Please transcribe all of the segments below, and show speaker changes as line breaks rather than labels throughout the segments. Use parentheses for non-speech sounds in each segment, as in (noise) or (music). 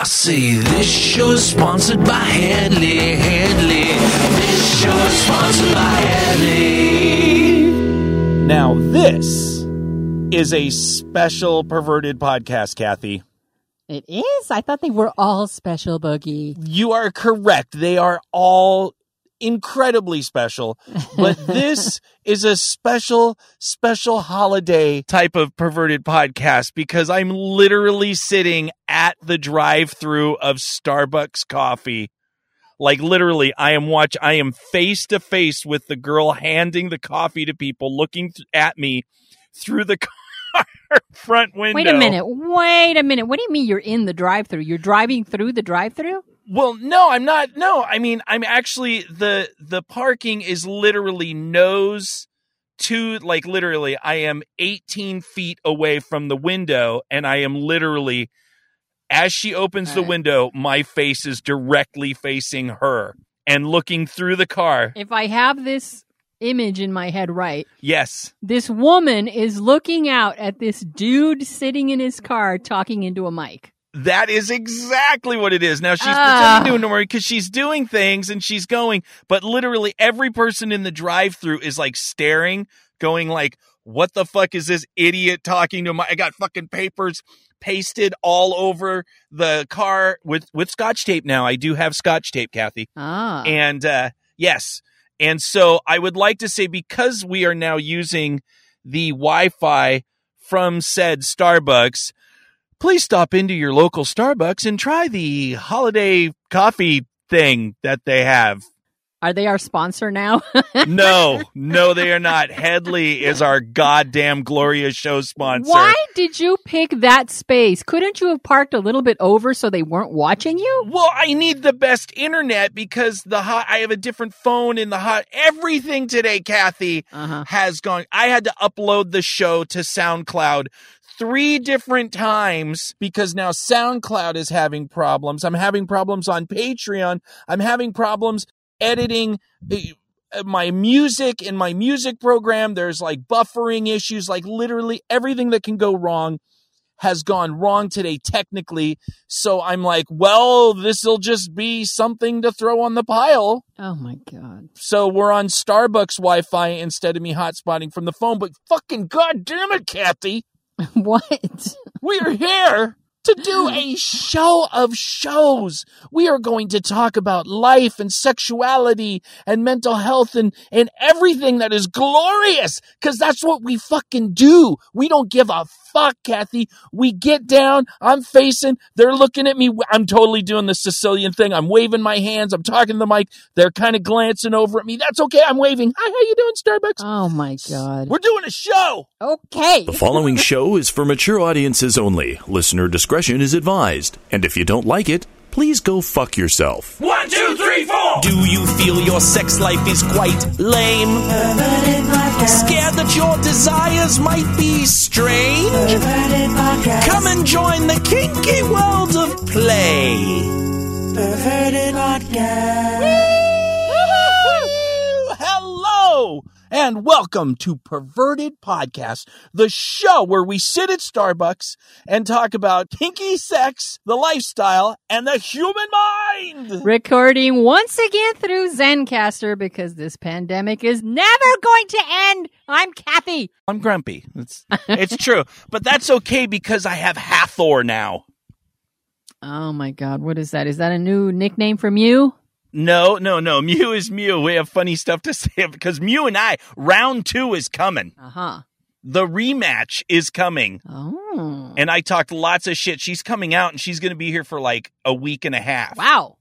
I see this show is sponsored by Headley, Headley. This show is sponsored by Headley.
Now, this is a special perverted podcast, Kathy.
It is? I thought they were all special, Boogie.
You are correct. They are all incredibly special, but (laughs) this is a special, special holiday type of perverted podcast because I'm literally sitting at the drive through of Starbucks coffee. Like literally, I am watch. I am face to face with the girl handing the coffee to people, looking th- at me through the (laughs) car front window.
Wait a minute. Wait a minute. What do you mean you're in the drive through? You're driving through the drive through?
Well, no, I'm not. No, I mean, I'm actually the the parking is literally nose to like literally. I am 18 feet away from the window, and I am literally as she opens the
Alright.
window, my face is directly facing her and looking through the car.
If I have this image in my head right,
Yes,
this woman is looking out at this dude sitting in his car talking into a mic.
That is exactly what it is. Now she's
Ah.
pretending to ignore because she's doing things and she's going, but literally every person in the drive-through is like staring, going like, "What the fuck is this idiot talking to my?" I got fucking papers pasted all over the car with with scotch tape. Now I do have scotch tape, Kathy,
Ah.
and uh, yes, and so I would like to say because we are now using the Wi-Fi from said Starbucks please stop into your local Starbucks and try the holiday coffee thing that they have.
Are they our sponsor now? (laughs)
No, no, they are not. Headley is our goddamn glorious show sponsor.
Why did you pick that space? Couldn't you have parked a little bit over so they weren't watching you?
Well, I need the best internet because the hot. I have a different phone in the hot. Everything today, Kathy,
Uh-huh.
has gone. I had to upload the show to SoundCloud three different times because now SoundCloud is having problems. I'm having problems on Patreon. I'm having problems editing uh, my music in my music program. There's like buffering issues, like literally everything that can go wrong has gone wrong today technically. So I'm like, well, this'll just be something to throw on the pile.
Oh my god.
So we're on Starbucks Wi-Fi instead of me hotspotting from the phone. But fucking goddamn it, Kathy, (laughs)
What?
we are here to do a show of shows. We are going to talk about life and sexuality and mental health and, and everything that is glorious. Cause that's what we fucking do. We don't give a fuck, Kathy. We get down. I'm facing. They're looking at me. I'm totally doing the Sicilian thing. I'm waving my hands. I'm talking to the mic. They're kind of glancing over at me. That's okay. I'm waving. Hi, how you doing, Starbucks?
Oh my god.
We're doing a show.
Okay.
The following show is for mature audiences only. Listener discretion is advised. And if you don't like it, please go fuck yourself.
One, two, three, four.
Do you feel your sex life is quite lame? Scared that your desires might be strange? Come and join the kinky world of play.
Hello and welcome to Perverted Podcast, the show where we sit at Starbucks and talk about kinky sex, the lifestyle, and the human mind.
Recording once again through Zencastr because this pandemic is never going to end. I'm Kathy.
I'm grumpy. It's it's true, but that's okay because I have Hathor now.
Oh my god, what is that? Is that a new nickname from you?
No, no, no. (laughs) Mew is Mew. We have funny stuff to (laughs) say because Mew and I, round two is coming.
Uh huh.
The rematch is coming.
Oh.
And I talked lots of shit. She's coming out and she's going to be here for like a week and a half.
Wow.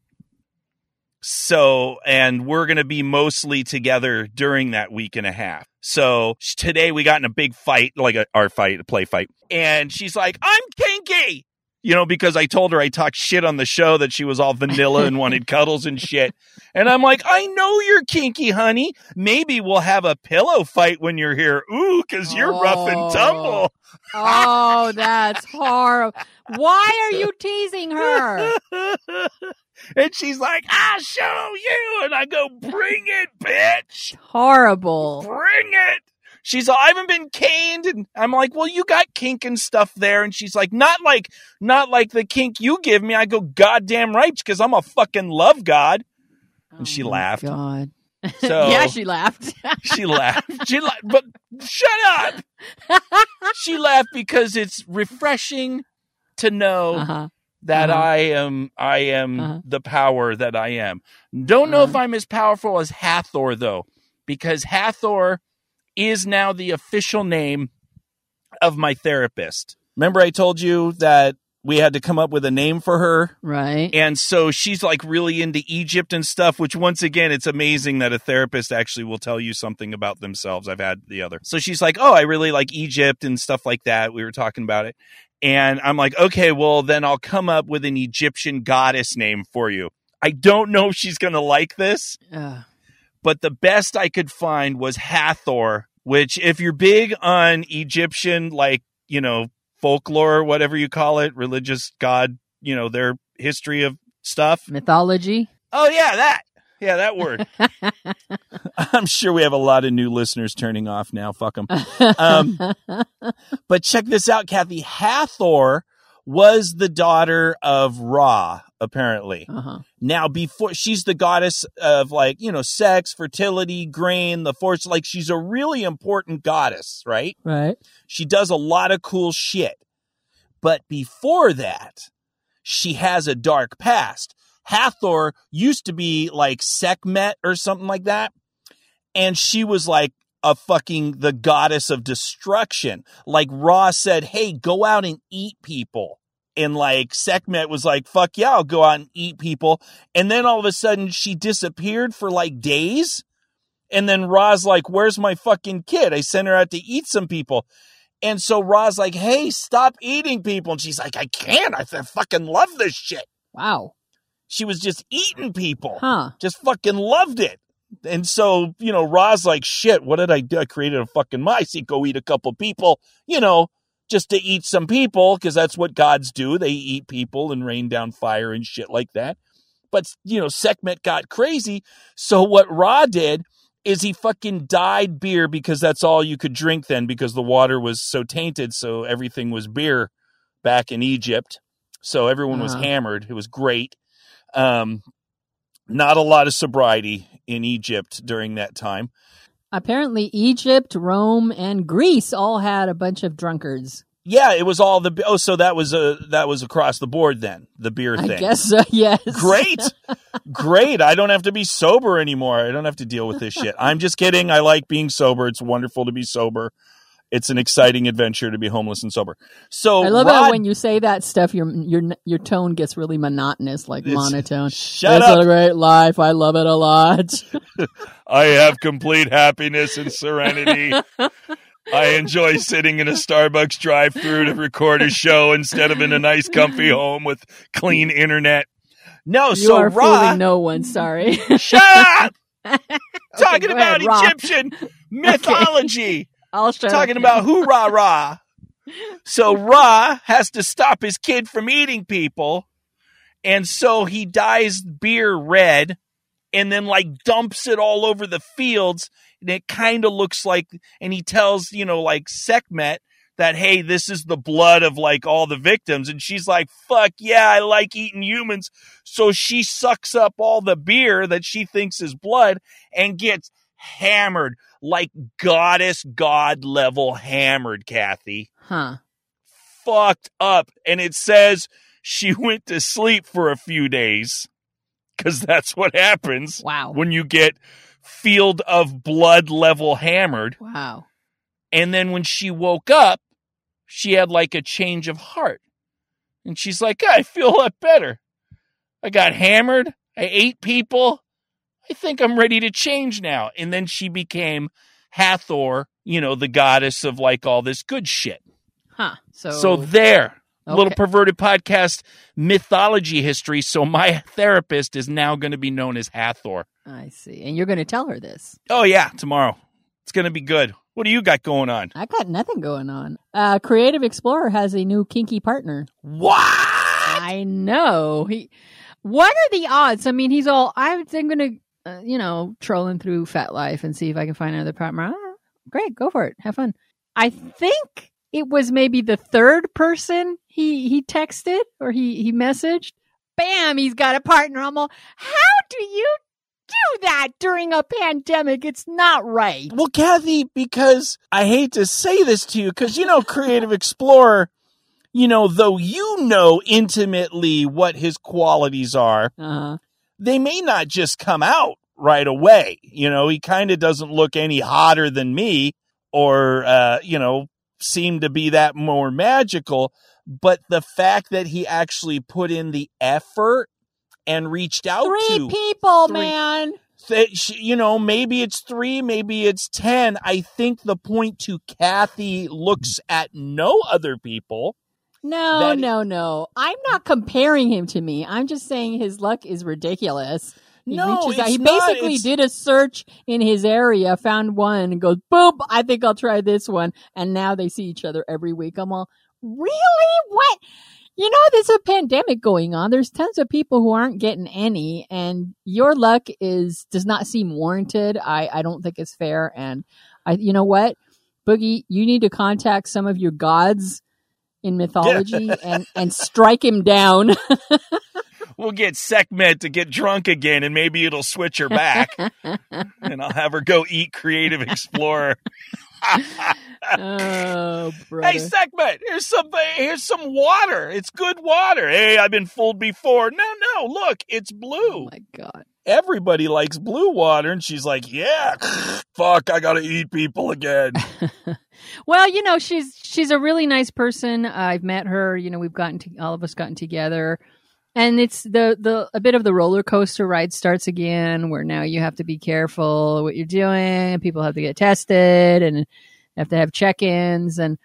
So, and we're going to be mostly together during that week and a half. So today we got in a big fight, like a, our fight, a play fight. And she's like, I'm kinky. You know, because I told her I talked shit on the show that she was all vanilla and wanted (laughs) cuddles and shit. And I'm like, I know you're kinky, honey. Maybe we'll have a pillow fight when you're here. Ooh, because you're rough and oh. tumble.
Oh, (laughs) that's horrible. Why are you teasing her? (laughs)
and she's like, I'll show you. And I go, bring it, bitch.
Horrible.
Bring it. She's I haven't been caned. And I'm like, well, you got kink and stuff there. And she's like, not like, not like the kink you give me. I go, goddamn right, because I'm a fucking love god. And she
Oh my
laughed.
God.
So (laughs)
yeah, she laughed. (laughs)
she laughed. She laughed, but shut up. (laughs) she laughed because it's refreshing to know
uh-huh.
that
Uh-huh.
I am I am
Uh-huh.
the power that I am. Don't know if
Uh-huh.
I'm as powerful as Hathor though, because Hathor is now the official name of my therapist. Remember I told you that we had to come up with a name for her?
Right.
And so she's like really into Egypt and stuff, which once again, it's amazing that a therapist actually will tell you something about themselves. I've had the other. So she's like, Oh, I really like Egypt and stuff like that. We were talking about it. And I'm like, okay, well, then I'll come up with an Egyptian goddess name for you. I don't know if she's going to like this,
Ugh.
but the best I could find was Hathor, which, if you're big on Egyptian, like, you know, folklore, whatever you call it, religious god, you know, their history of stuff.
Mythology.
Oh, yeah, that. Yeah, that word. (laughs) I'm sure we have a lot of new listeners turning off now. Fuck them. Um, (laughs) But check this out, Kathy. Hathor was the daughter of Ra, apparently.
uh-huh.
Now, before she's the goddess of like, you know, sex, fertility, grain, the force. Like, she's a really important goddess, right?
Right.
She does a lot of cool shit. But before that, she has a dark past. Hathor used to be like Sekhmet or something like that. And she was like a fucking the goddess of destruction. Like Ra said, hey, go out and eat people. And like Sekhmet was like, fuck yeah, I'll go out and eat people. And then all of a sudden she disappeared for like days. And then Ra's like, where's my fucking kid? I sent her out to eat some people. And so Ra's like, hey, stop eating people. And she's like, I can't. I fucking love this shit.
Wow.
She was just eating people.
Huh.
Just fucking loved it. And so, you know, Ra's like, shit, what did I do? I created a fucking mice. Go eat a couple people, you know, just to eat some people, because that's what gods do. They eat people and rain down fire and shit like that. But, you know, Sekhmet got crazy. So what Ra did is he fucking dyed beer because that's all you could drink then because the water was so tainted. So everything was beer back in Egypt. So everyone was
Uh-huh.
hammered. It was great. Um, not a lot of sobriety in Egypt during that time.
Apparently, Egypt, Rome, and Greece all had a bunch of drunkards.
Yeah, it was all the oh, so that was a that was across the board then the beer
I
thing.
guess so. (laughs) Yes.
Great, great. I don't have to be sober anymore. I don't have to deal with this shit. I'm just kidding. I like being sober. It's wonderful to be sober. It's an exciting adventure to be homeless and sober. So
I love
Rod,
it when you say that stuff. Your your your tone gets really monotonous, like monotone.
shut
it's
up.
a great life. I love it a lot. (laughs) (laughs)
I have complete happiness and serenity. I enjoy sitting in a Starbucks drive-through to record a show instead of in a nice, comfy home with clean internet. No,
you
so
are
Ra,
fooling no one. Sorry.
shut up! (laughs) Talking
go
about
ahead,
Egyptian mythology.
I'll shut
Talking about hoorah rah. (laughs) So Ra has to stop his kid from eating people, and so he dyes beer red, and then like dumps it all over the fields, and it kind of looks like. And he tells you know like Sekhmet that hey, this is the blood of like all the victims, and she's like, fuck yeah, I like eating humans. So she sucks up all the beer that she thinks is blood and gets hammered like goddess god level hammered, Kathy.
Huh.
Fucked up. And it says she (laughs) went to sleep for a few days because that's what happens
Wow.
when you get field of blood level hammered.
Wow.
And then when she woke up, she had like a change of heart. And she's like, I feel a lot better. I got hammered. I ate people. I think I'm ready to change now. And then she became Hathor, you know, the goddess of like all this good shit.
Huh. So.
So there, little perverted podcast mythology history. So my therapist is now going to be known as Hathor.
I see. And you're going to tell her this.
Oh yeah, tomorrow. It's going to be good. What do you got going on?
I got nothing going on. Uh, Creative Explorer has a new kinky partner.
What?
I know. He. What are the odds? I mean, he's all. I'm going to, uh, you know, trolling through FetLife and see if I can find another partner. Ah, great, go for it, have fun. I think it was maybe the third person he he texted or he he messaged. Bam, he's got a partner. I'm all, how do you do that during a pandemic? It's not right.
Well, Kathy, because I hate to say this to you, because you know, (laughs) Creative Explorer, you know, though you know intimately what his qualities are,
Uh-huh.
They may not just come out right away. You know, he kind of doesn't look any hotter than me or, uh, you know, seem to be that more magical. But the fact that he actually put in the effort and reached out
Three
to
people,
three-
man.
you know maybe it's three maybe it's ten i think the point to kathy looks at no other people
No,
That-
no, no. I'm not comparing him to me. I'm just saying his luck is ridiculous. He
No,
reaches out. He basically did a search in his area, found one, and goes, boop, I think I'll try this one. And now they see each other every week. I'm all, really? What? You know, there's a pandemic going on. There's tons of people who aren't getting any, and your luck is does not seem warranted. I, I don't think it's fair. And I, you know what, Boogie, you need to contact some of your gods in mythology and and strike him down. (laughs)
we'll get sekhmet to get drunk again and maybe it'll switch her back. (laughs) And i'll have her go eat creative explorer. (laughs)
Oh, brother.
hey sekhmet here's some here's some water. It's good water. Hey i've been fooled before. No no look it's blue.
Oh my god.
Everybody likes blue water and she's like yeah fuck i gotta eat people again (laughs)
Well, you know, she's she's a really nice person. I've met her. You know, we've gotten to, all of us gotten together, and it's the the a bit of the roller coaster ride starts again, where now you have to be careful what you're doing. People have to get tested and have to have check-ins, and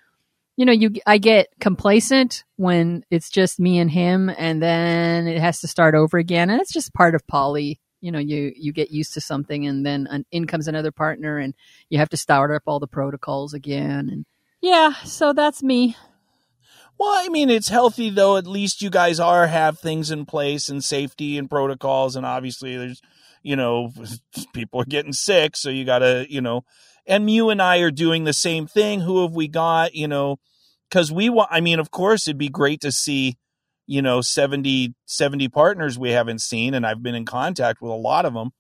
you know, you I get complacent when it's just me and him, and then it has to start over again, and it's just part of poly. You know, you you get used to something, and then an, in comes another partner, and you have to start up all the protocols again and yeah so that's me
Well, I mean, it's healthy though. At least you guys are have things in place and safety and protocols. And obviously, there's, you know, (laughs) people are getting sick, so you got to, you know. And you and I are doing the same thing. Who have we got? You know, because we want. I mean, of course, it'd be great to see, you know, 70, 70 partners we haven't seen, and I've been in contact with a lot of them.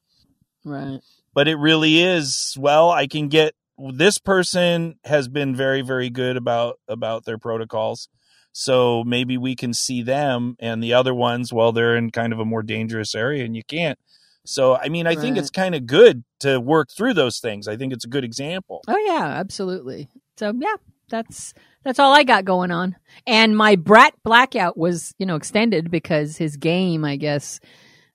right.
But it really is. Well, I can get this person has been very very good about about their protocols. So maybe we can see them and the other ones well they're in kind of a more dangerous area and you can't. So i mean i think it's kind of good to work through those things. I think it's a good example.
Oh yeah absolutely. So yeah that's that's all i got going on and my brat blackout was you know extended because his game i guess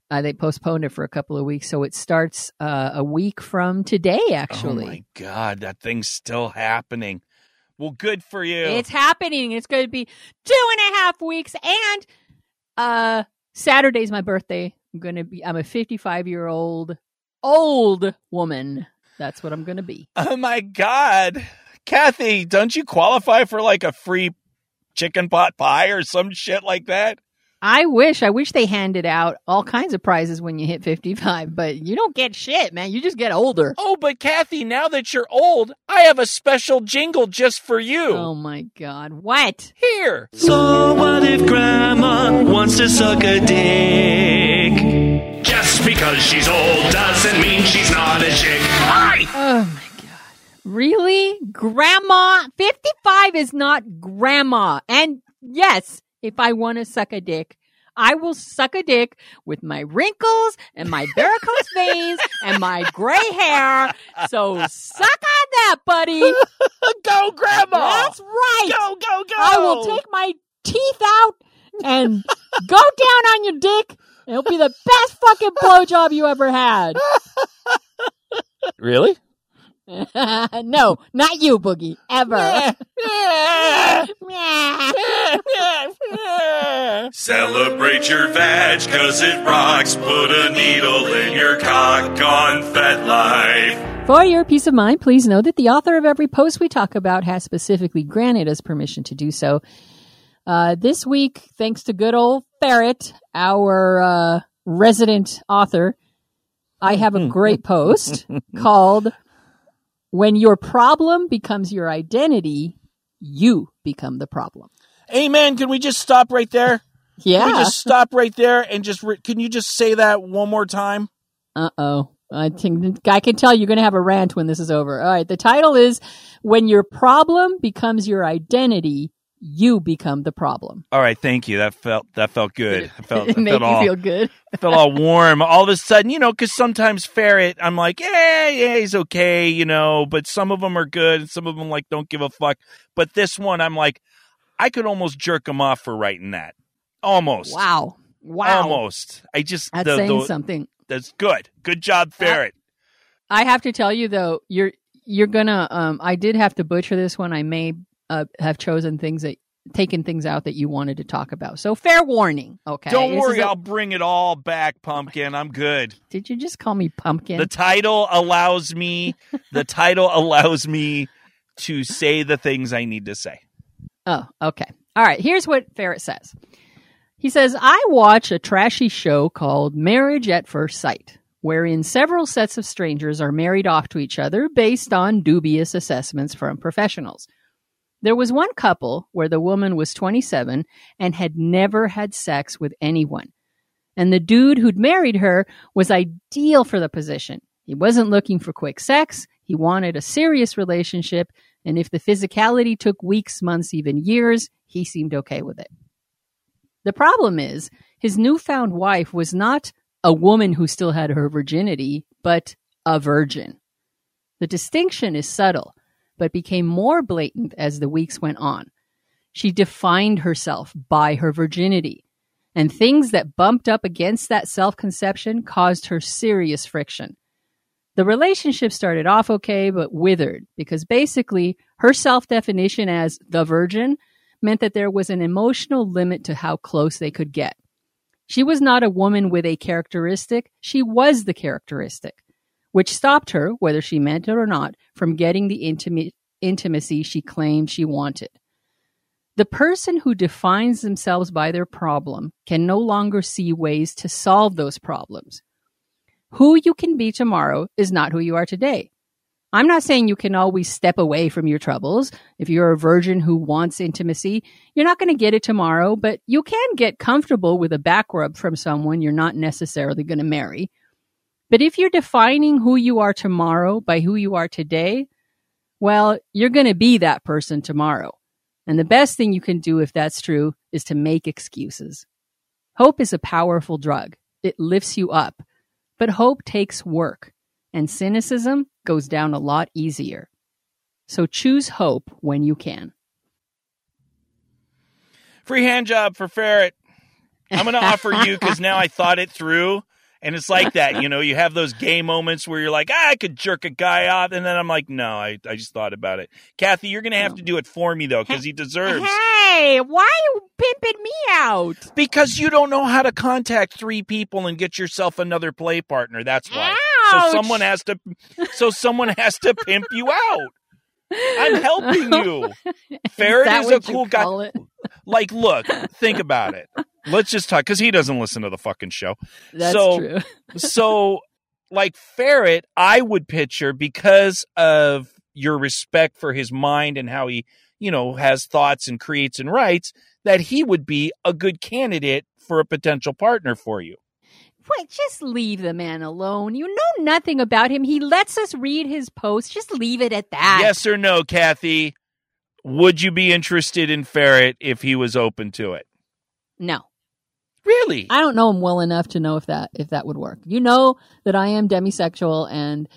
uh, they postponed it for a couple of weeks so it starts uh, a week from today actually
oh my god that thing's still happening well good for you
It's happening. It's going to be two and a half weeks. And uh Saturday's my birthday. I'm going to be I'm a 55 year old old woman. That's what I'm going to be.
oh my god kathy don't you qualify for like a free chicken pot pie or some shit like that
I wish I wish they handed out all kinds of prizes when you hit 55, but you don't get shit, man. You just get older.
Oh, but Kathy, now that you're old, I have a special jingle just for you.
Oh my god. What?
Here.
So what if grandma wants to suck a dick?
Just because she's old doesn't mean she's not a chick. Hi!
Oh my god. Really? Grandma 55 is not grandma. And yes, if I want to suck a dick, I will suck a dick with my wrinkles and my varicose veins and my gray hair. So suck on that, buddy. (laughs)
Go, Grandma.
That's right.
Go, go, go.
I will take my teeth out and go down on your dick. It'll be the best fucking blowjob you ever had. (laughs)
Really? (laughs)
no, not you, Boogie. Ever. (laughs)
Celebrate your vag, cause it rocks. Put a needle in your cock on FetLife.
For your peace of mind, please know that the author of every post we talk about has specifically granted us permission to do so. Uh, this week, thanks to good old Ferret, our uh, resident author, I have a (laughs) great post called When your problem becomes your identity, you become the problem.
Amen. Can we just stop right there?
Yeah.
Can we just stop right there and just re- can you just say that one more time?
Uh oh. I think I can tell you're going to have a rant when this is over. All right. The title is When Your Problem Becomes Your Identity, You Become the Problem.
All right, thank you. That felt that felt good. (laughs) I felt,
it
I
made
felt
you
all
feel good.
I (laughs) felt all warm. All of a sudden, you know, because sometimes ferret, I'm like, yeah, yeah, he's okay, you know, but some of them are good, and some of them like don't give a fuck. But this one, I'm like, I could almost jerk him off for writing that. Almost.
Wow. Wow.
Almost. I just
That's
the-
saying
the-
something.
That's good. Good job, ferret.
I have to tell you though, you're you're gonna. Um, I did have to butcher this one. I may uh, have chosen things that taken things out that you wanted to talk about. So fair warning. Okay.
Don't
This
worry,
a-
I'll bring it all back, pumpkin. I'm good.
did you just call me pumpkin?
The title allows me. the title allows me to say the things I need to say.
Oh, okay. All right. Here's what Ferret says. He says, I watch a trashy show called Marriage at First Sight, wherein several sets of strangers are married off to each other based on dubious assessments from professionals. There was one couple where the woman was 27 and had never had sex with anyone. And the dude who'd married her was ideal for the position. He wasn't looking for quick sex. He wanted a serious relationship. And if the physicality took weeks, months, even years, he seemed okay with it. The problem is, his newfound wife was not a woman who still had her virginity, but a virgin. The distinction is subtle, but became more blatant as the weeks went on. She defined herself by her virginity, and things that bumped up against that self conception caused her serious friction. The relationship started off okay, but withered because basically her self definition as the virgin meant that there was an emotional limit to how close they could get. She was not a woman with a characteristic, she was the characteristic, which stopped her, whether she meant it or not, from getting the intimacy she claimed she wanted. The person who defines themselves by their problem can no longer see ways to solve those problems. Who you can be tomorrow is not who you are today. I'm not saying you can always step away from your troubles. If you're a virgin who wants intimacy, you're not going to get it tomorrow, but you can get comfortable with a back rub from someone you're not necessarily going to marry. But if you're defining who you are tomorrow by who you are today, well, you're going to be that person tomorrow. And the best thing you can do if that's true is to make excuses. Hope is a powerful drug. It lifts you up. But hope takes work, and cynicism goes down a lot easier. So choose hope when you can.
Free hand job for ferret. I'm going to offer you because now I thought it through. And it's like that, (laughs) you know, you have those gay moments where you're like, ah, I could jerk a guy off. And then I'm like, no, I, I just thought about it. Kathy, you're going to have to do it for me, though, because he deserves.
Hey, why are you pimping me out?
Because you don't know how to contact three people and get yourself another play partner. That's why.
Ouch.
So someone has to, so someone has to pimp you out. I'm helping you. (laughs) Ferret is a cool guy. Like, look, (laughs) think about it. Let's just talk because he doesn't listen to the fucking show.
That's
So-
true. (laughs)
so like ferret i would picture because of your respect for his mind and how he you know has thoughts and creates and writes that he would be a good candidate for a potential partner for you
Wait, just leave the man alone. You know nothing about him. He lets us read his posts. Just leave it at that.
yes or no kathy would you be interested in ferret if he was open to it
No.
really
I don't know him well enough to know if that if that would work. You know that I am demisexual and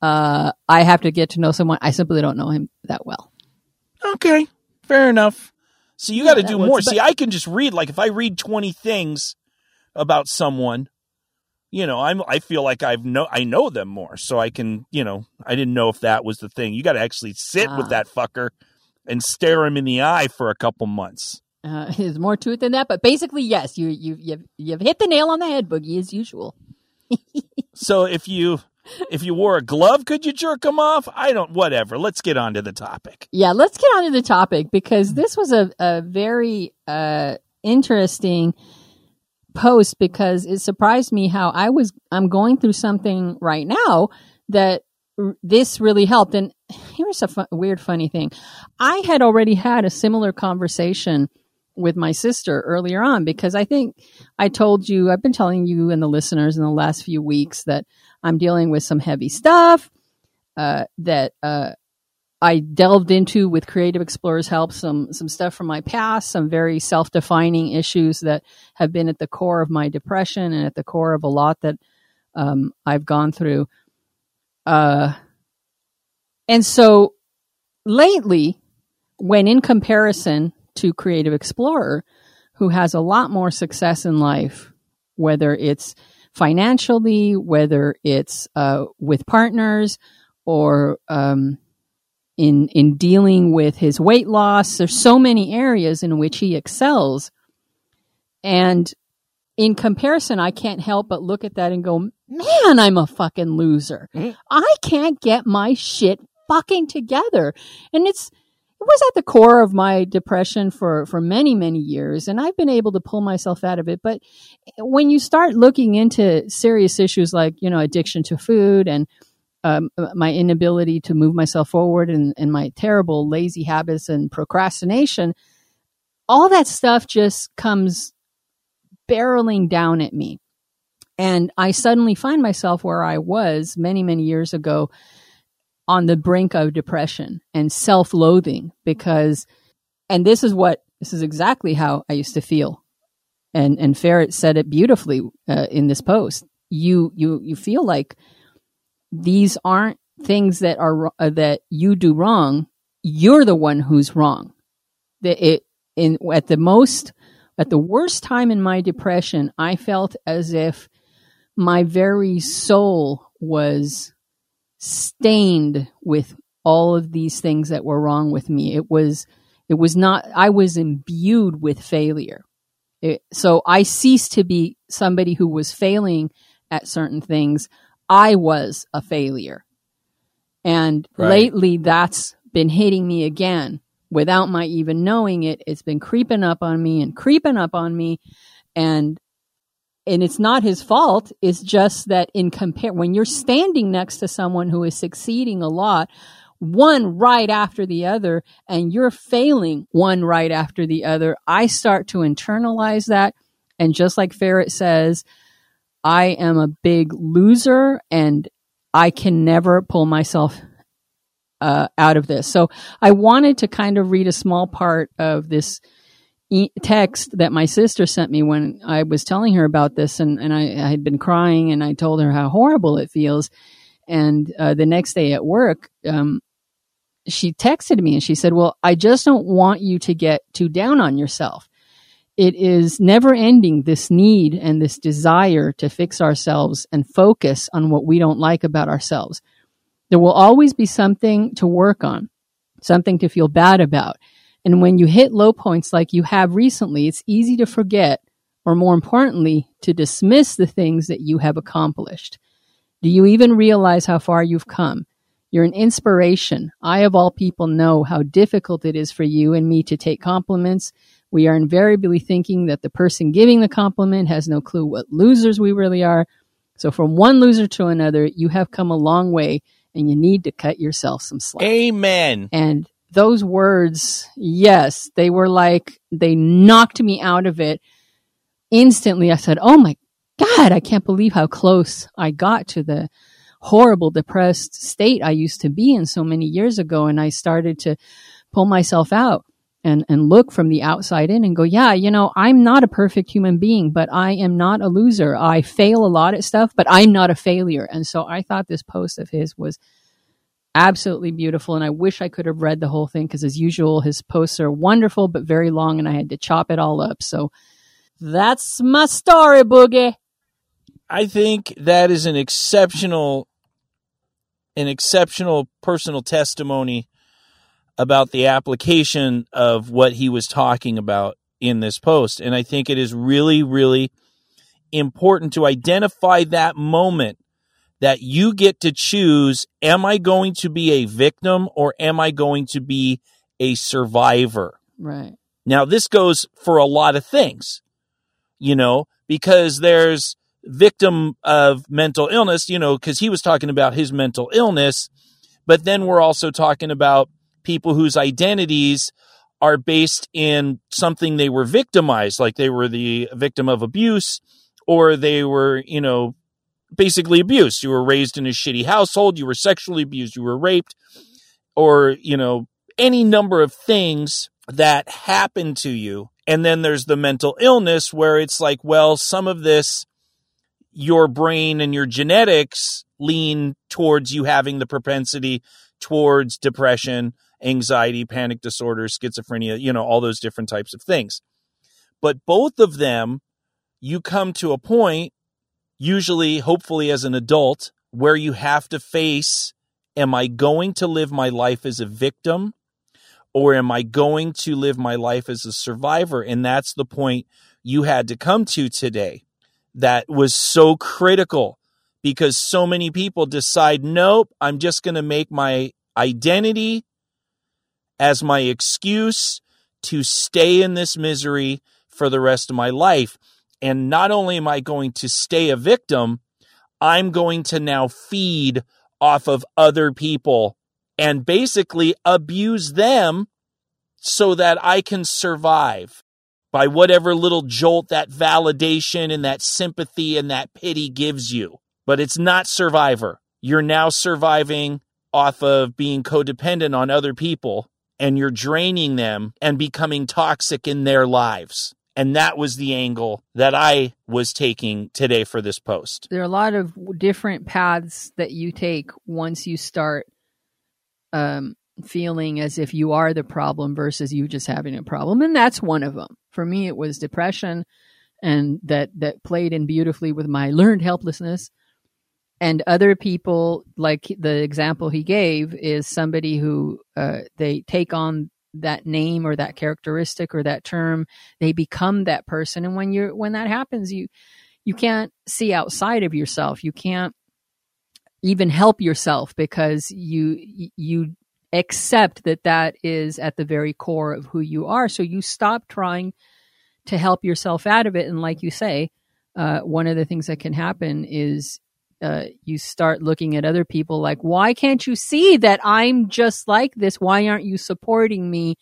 uh I have to get to know someone. I simply don't know him that well.
okay fair enough so you
Yeah,
got to do more
but-
see i can just read like if i read 20 things about someone you know i'm i feel like i've know i know them more so i can you know i didn't know if that was the thing you got to actually sit with
Ah.
that fucker and stare him in the eye for a couple months
Uh, (laughs) there's more to it than that, but basically, yes, you you you've, you've hit the nail on the head, Boogie, as usual. (laughs)
so if you if you wore a glove could you jerk him off i don't whatever let's get on to the topic
Yeah, let's get on to the topic because this was a, a very uh, interesting post because it surprised me how I was I'm going through something right now that r- this really helped. And here's a fu- weird, funny thing. I had already had a similar conversation with my sister earlier on because I think I told you, I've been telling you and the listeners in the last few weeks that I'm dealing with some heavy stuff, uh, that, uh, I delved into with Creative Explorers Help some some stuff from my past, some very self-defining issues that have been at the core of my depression and at the core of a lot that um, I've gone through. Uh, and so lately, when in comparison to Creative Explorer, who has a lot more success in life, whether it's financially, whether it's uh, with partners, or um, in in dealing with his weight loss. There's so many areas in which he excels, and in comparison, I can't help but look at that and go, "Man, I'm a fucking loser.
Mhm.
I can't get my shit fucking together." And it's it was at the core of my depression for for many many years, and I've been able to pull myself out of it. But when you start looking into serious issues like you know addiction to food and um, my inability to move myself forward and, and my terrible lazy habits and procrastination, all that stuff just comes barreling down at me. And I suddenly find myself where I was many, many years ago on the brink of depression and self loathing because, and this is what, this is exactly how I used to feel. And, and Ferret said it beautifully uh, in this post. You, you, you feel like these aren't things that are uh, that you do wrong. You're the one who's wrong. That it in at the most at the worst time in my depression, I felt as if my very soul was stained with all of these things that were wrong with me. It was it was not I was imbued with failure. It, so I ceased to be somebody who was failing at certain things. I was a failure. And
Right.
lately that's been hitting me again without my even knowing it. It's been creeping up on me and creeping up on me. And and it's not his fault. It's just that in compare when you're standing next to someone who is succeeding a lot, one right after the other, and you're failing one right after the other, I start to internalize that. And just like Ferret says, I am a big loser and I can never pull myself uh, out of this. So I wanted to kind of read a small part of this e- text that my sister sent me when I was telling her about this, and, and I, I had been crying, and I told her how horrible it feels. And uh, the next day at work, um, she texted me and she said, Well, I just don't want you to get too down on yourself. It is never ending this need and this desire to fix ourselves and focus on what we don't like about ourselves. There will always be something to work on, something to feel bad about. And when you hit low points like you have recently, it's easy to forget, or more importantly, to dismiss the things that you have accomplished. Do you even realize how far you've come? You're an inspiration. I, of all people, know how difficult it is for you and me to take compliments. We are invariably thinking that the person giving the compliment has no clue what losers we really are. So, from one loser to another, you have come a long way and you need to cut yourself some slack.
Amen.
And those words, yes, they were like, they knocked me out of it instantly. I said, Oh my God, I can't believe how close I got to the horrible depressed state I used to be in so many years ago. And I started to pull myself out and, and look from the outside in and go, yeah, you know, I'm not a perfect human being, but I am not a loser. I fail a lot at stuff, but I'm not a failure. And so I thought this post of his was absolutely beautiful. And I wish I could have read the whole thing because, as usual, his posts are wonderful but very long, and I had to chop it all up. So that's my story, Boogie.
I think that is an exceptional an exceptional personal testimony about the application of what he was talking about in this post. And I think it is really, really important to identify that moment that you get to choose am I going to be a victim or am I going to be a survivor?
Right.
Now, this goes for a lot of things, you know, because there's victim of mental illness, you know, because he was talking about his mental illness. But then we're also talking about people whose identities are based in something they were victimized, like they were the victim of abuse or they were, you know, basically abused. You were raised in a shitty household, you were sexually abused, you were raped, or, you know, any number of things that happen to you. And then there's the mental illness where it's like, well, some of this, your brain and your genetics lean towards you having the propensity towards depression, anxiety, panic disorder, schizophrenia, you know, all those different types of things. But both of them, you come to a point, usually, hopefully, as an adult, where you have to face Am I going to live my life as a victim or am I going to live my life as a survivor? And that's the point you had to come to today that was so critical because so many people decide, nope, I'm just going to make my identity as my excuse to stay in this misery for the rest of my life. And not only am I going to stay a victim, I'm going to now feed off of other people and basically abuse them so that I can survive by whatever little jolt that validation and that sympathy and that pity gives you. But it's not survivor. You're now surviving off of being codependent on other people and you're draining them and becoming toxic in their lives. And that was the angle that I was taking today for this post.
There are a lot of different paths that you take once you start um, feeling as if you are the problem versus you just having a problem. And that's one of them. For me, it was depression and that, that played in beautifully with my learned helplessness. And other people, like the example he gave, is somebody who uh, they take on that name or that characteristic or that term they become that person. And when you're when that happens you you can't see outside of yourself. You can't even help yourself because you you accept that that is at the very core of who you are. So you stop trying to help yourself out of it. And like you say uh, one of the things that can happen is uh, you start looking at other people like, why can't you see that I'm just like this? Why aren't you supporting me?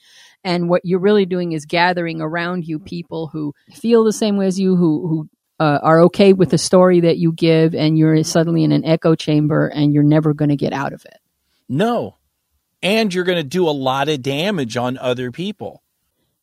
And what you're really doing is gathering around you people who feel the same way as you, who who uh, are okay with the story that you give, and you're suddenly in an echo chamber, and you're never going to get out of it.
No, and you're going to do a lot of damage on other people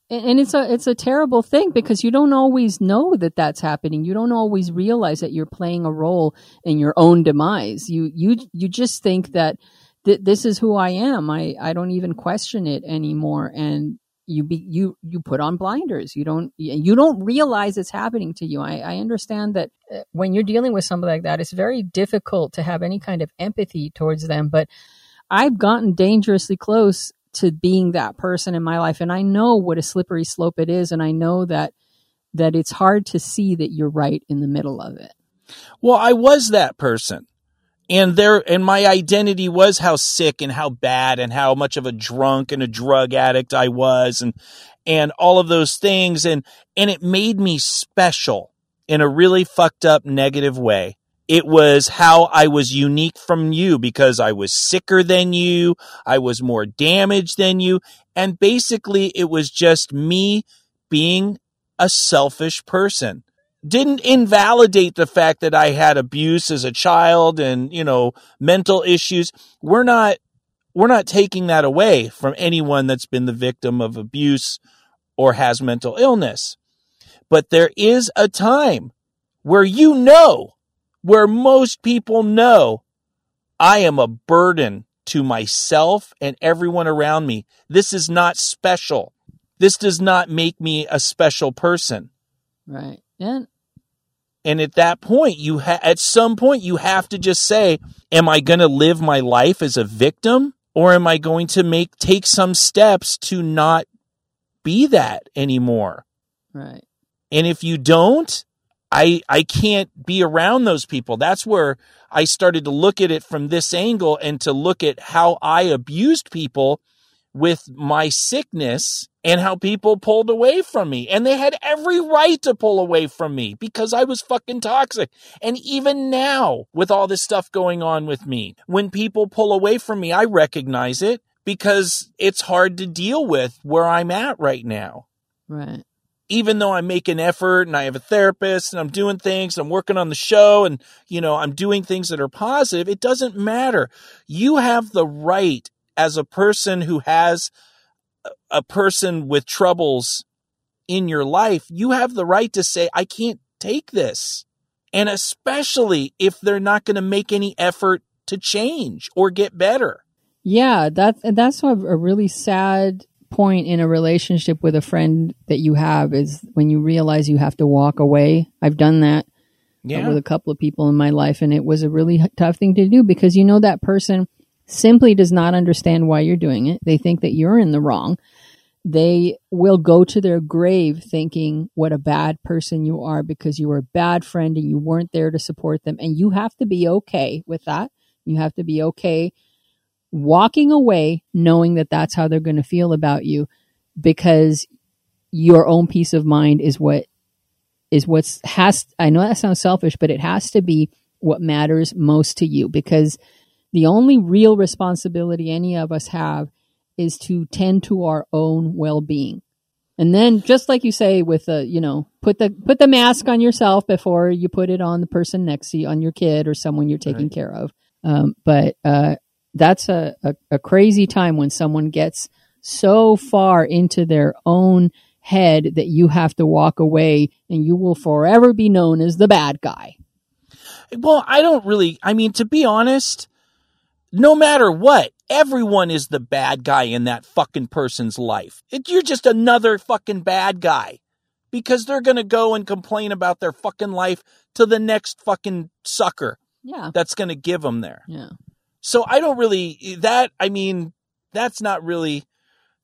and it's a it's a terrible thing because you don't always know that that's happening. You don't always realize that you're playing a role in your own demise. You you you just think that th- this is who i am. I i don't even question it anymore. And you be you you put on blinders. You don't you don't realize it's happening to you. I i understand that uh, when you're dealing with somebody like that it's very difficult to have any kind of empathy towards them. But i've gotten dangerously close to being that person in my life and I know what a slippery slope it is and I know that that it's hard to see that you're right in the middle of it.
Well, I was that person. And there and my identity was how sick and how bad and how much of a drunk and a drug addict I was and and all of those things and and it made me special in a really fucked up negative way. It was how I was unique from you because I was sicker than you. I was more damaged than you. And basically it was just me being a selfish person. Didn't invalidate the fact that I had abuse as a child and, you know, mental issues. We're not, we're not taking that away from anyone that's been the victim of abuse or has mental illness. But there is a time where you know where most people know I am a burden to myself and everyone around me. This is not special. This does not make me a special person.
Right. Yeah.
And at that point, you ha- at some point you have to just say, am I going to live my life as a victim or am I going to make take some steps to not be that anymore?
Right.
And if you don't, I I can't be around those people. That's where I started to look at it from this angle and to look at how I abused people with my sickness and how people pulled away from me. And they had every right to pull away from me because I was fucking toxic. And even now, with all this stuff going on with me, when people pull away from me, I recognize it because it's hard to deal with where I'm at right now
Right.
Even though I make an effort and I have a therapist and I'm doing things, I'm working on the show and, you know, I'm doing things that are positive, it doesn't matter. You have the right as a person who has a- person with troubles in your life, you have the right to say, I can't take this. And especially if they're not going to make any effort to change or get better.
Yeah, that that's a, a really sad point in a relationship with a friend that you have is when you realize you have to walk away. I've done that uh, with a couple of people in my life, and it was a really tough thing to do because you know that person simply does not understand why you're doing it. They think that you're in the wrong. They will go to their grave thinking what a bad person you are because you were a bad friend and you weren't there to support them. And you have to be okay with that. You have to be okay walking away knowing that that's how they're going to feel about you because your own peace of mind is what is what's has I know that sounds selfish but it has to be what matters most to you because the only real responsibility any of us have is to tend to our own well-being and then just like you say with the you know put the put the mask on yourself before you put it on the person next to you on your kid or someone you're taking
Right.
care of um, but uh, that's a, a, a crazy time when someone gets so far into their own head that you have to walk away and you will forever be known as the bad guy.
Well, I don't really, I mean, to be honest, no matter what, everyone is the bad guy in that fucking person's life. It, you're just another fucking bad guy because they're going to go and complain about their fucking life to the next fucking sucker
Yeah.
that's going to give them there.
Yeah.
So I don't really, that, I mean, that's not really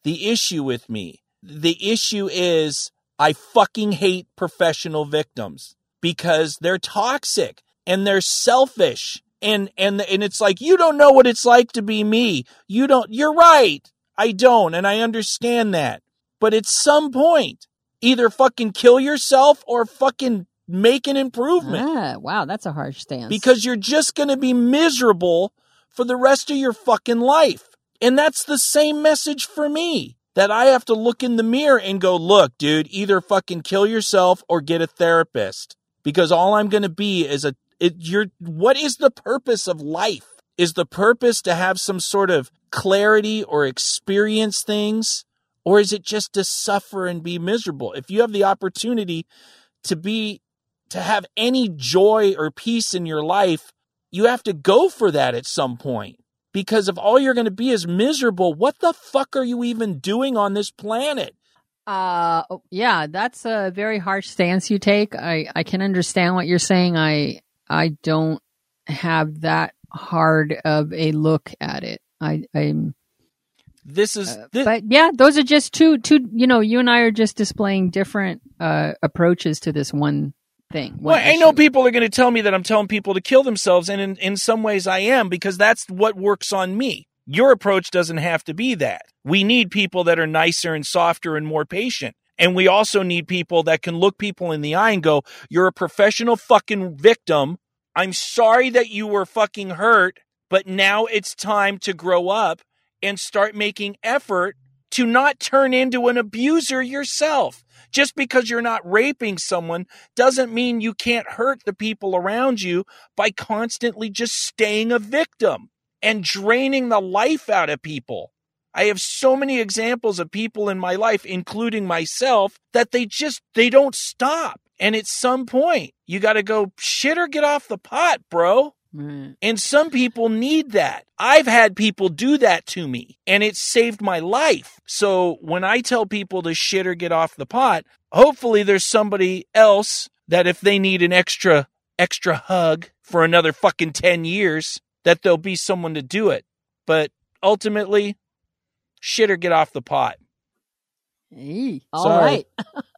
the issue with me. The issue is I fucking hate professional victims because they're toxic and they're selfish. And, and, and it's like, you don't know what it's like to be me. You don't, you're right. I don't. And I understand that. But at some point, either fucking kill yourself or fucking make an improvement
Ah, wow, that's a harsh stance.
because you're just going to be miserable for the rest of your fucking life. And that's the same message for me that I have to look in the mirror and go, look, dude, either fucking kill yourself or get a therapist because all I'm going to be is a, it, you're, what is the purpose of life? Is the purpose to have some sort of clarity or experience things? Or is it just to suffer and be miserable? If you have the opportunity to be to have any joy or peace in your life, you have to go for that at some point. Because if all you're going to be is miserable, what the fuck are you even doing on this planet?
Uh, oh, yeah, that's a very harsh stance you take. I, I can understand what you're saying. I, I don't have that hard of a look at it. I, I'm,
This is
uh, but yeah, those are just two, two, you know, you and I are just displaying different, uh, approaches to this one thing.
Well, I know people are going to tell me that I'm telling people to kill themselves, and in, in some ways I am because that's what works on me. Your approach doesn't have to be that. We need people that are nicer and softer and more patient. And we also need people that can look people in the eye and go, You're a professional fucking victim. I'm sorry that you were fucking hurt, but now it's time to grow up and start making effort to not turn into an abuser yourself. Just because you're not raping someone doesn't mean you can't hurt the people around you by constantly just staying a victim and draining the life out of people. I have so many examples of people in my life, including myself, that they just, they don't stop. And at some point, you got to go shit or get off the pot, bro.
Right.
And some people need that. I've had people do that to me and it saved my life. So when I tell people to shit or get off the pot, hopefully there's somebody else that if they need an extra, extra hug for another fucking 10 years, that there'll be someone to do it. But ultimately, shit or get off the pot.
Hey, all right.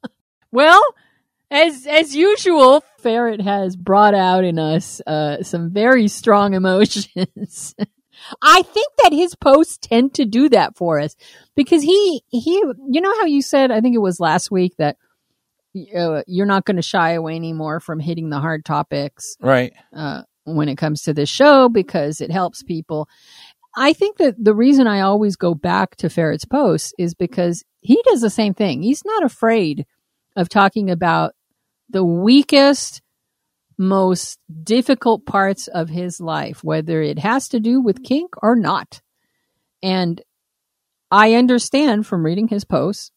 (laughs) well, as as usual, Ferret has brought out in us uh, some very strong emotions. (laughs) I think that his posts tend to do that for us because he he you know how you said I think it was last week that uh, you're not going to shy away anymore from hitting the hard topics
Right.
uh, when it comes to this show because it helps people. I think that the reason I always go back to Ferret's posts is because he does the same thing. He's not afraid of talking about the weakest, most difficult parts of his life, whether it has to do with kink or not. And I understand from reading his posts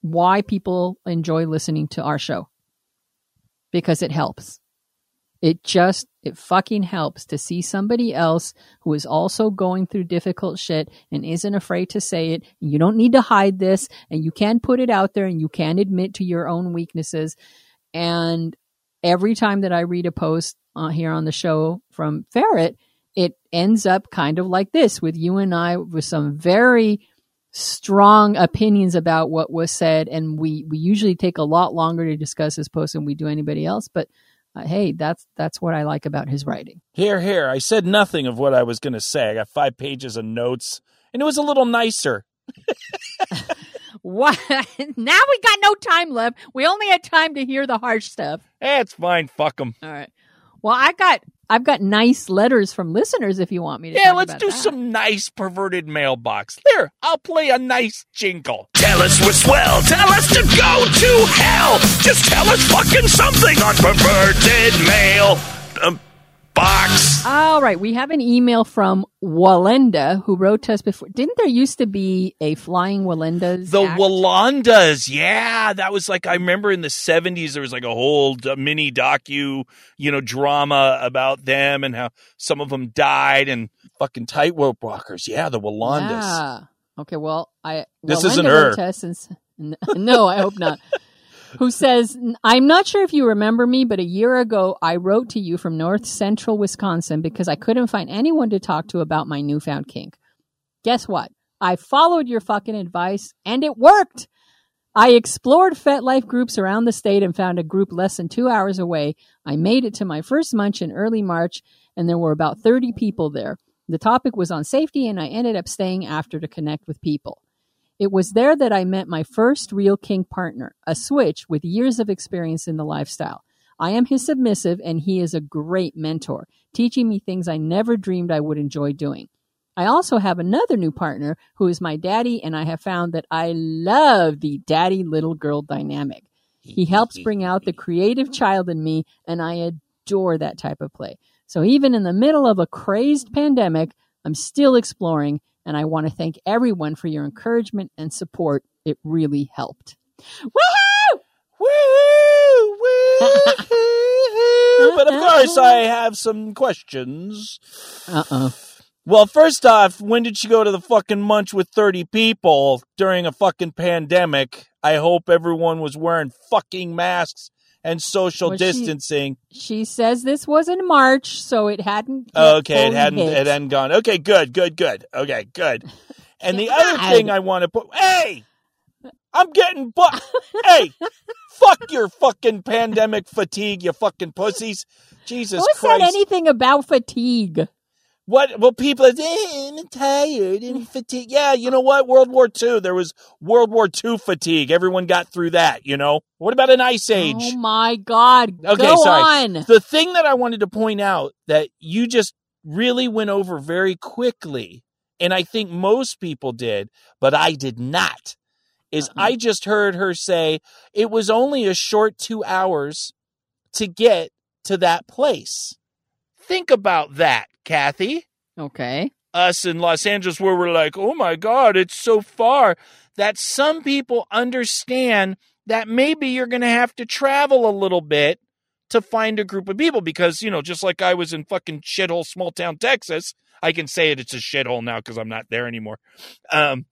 why people enjoy listening to our show because it helps. It just, it fucking helps to see somebody else who is also going through difficult shit and isn't afraid to say it. You don't need to hide this and you can put it out there and you can admit to your own weaknesses. And every time that I read a post uh, here on the show from Ferret, it ends up kind of like this with you and I with some very strong opinions about what was said. And we, we usually take a lot longer to discuss this post than we do anybody else. But uh, hey, that's that's what I like about his writing.
Here, here. I said nothing of what I was going to say. I got five pages of notes, and it was a little nicer. (laughs)
What? (laughs) now we got no time left. We only had time to hear the harsh stuff.
Eh, it's fine. Fuck them.
All right. Well, I got I've got nice letters from listeners. If you want me to,
Yeah,
talk
let's
about
do
that.
some nice perverted mailbox. There, I'll play a nice jingle.
Tell us we're swell. Tell us to go to hell. Just tell us fucking something on perverted mail um, box.
All right, we have an email from Walenda who wrote to us before. Didn't there used to be a flying Wallenda's?
The
act?
Wallendas, yeah, that was like I remember in the seventies there was like a whole mini docu, you know, drama about them and how some of them died and fucking tightrope walkers. Yeah, the Wallendas.
Yeah. Okay. Well, I
This
Walenda
isn't her. (laughs)
no, I hope not. Who says, I'm not sure if you remember me, but a year ago I wrote to you from north central Wisconsin because I couldn't find anyone to talk to about my newfound kink. Guess what? I followed your fucking advice and it worked. I explored FetLife groups around the state and found a group less than two hours away. I made it to my first munch in early March and there were about 30 people there. The topic was on safety and I ended up staying after to connect with people. It was there that I met my first real kink partner, a switch with years of experience in the lifestyle. I am his submissive and he is a great mentor, teaching me things I never dreamed I would enjoy doing. I also have another new partner who is my daddy, and I have found that I love the daddy little girl dynamic. He helps bring out the creative child in me, and I adore that type of play. So even in the middle of a crazed pandemic, I'm still exploring, and I want to thank everyone for your encouragement and support. It really helped. Woohoo!
Woo! Woo! but of course, I (laughs) have some questions.
Uh uh
Well, first off, when did she go to the fucking munch with 30 people during a fucking pandemic? I hope everyone was wearing fucking masks and social
she-
distancing.
She says this was in March, so it hadn't.
okay, it hadn't
hit.
it hadn't gone. Okay, good, good, good. Okay, good. (laughs) And the other thing I want to put Hey! I'm getting but. (laughs) Hey! Fuck your fucking pandemic fatigue, you fucking pussies. Jesus
Who
Christ.
said anything about fatigue?
What? Well, people are, eh, I'm tired and fatigued. Yeah, you know what? World War II, there was World War II fatigue. Everyone got through that, you know? What about an ice age?
Oh my God!
Okay,
Go
sorry.
on.
The thing that I wanted to point out that you just really went over very quickly, and I think most people did, but I did not, is
Uh-uh.
I just heard her say it was only a short two hours to get to that place. Think about that, Kathy
Okay.
us in Los Angeles where we're like, oh my God, it's so far that some people understand that maybe you're going to have to travel a little bit to find a group of people because, you know, just like I was in fucking shithole small town Texas, I can say it, it's a shithole now because I'm not there anymore. Um,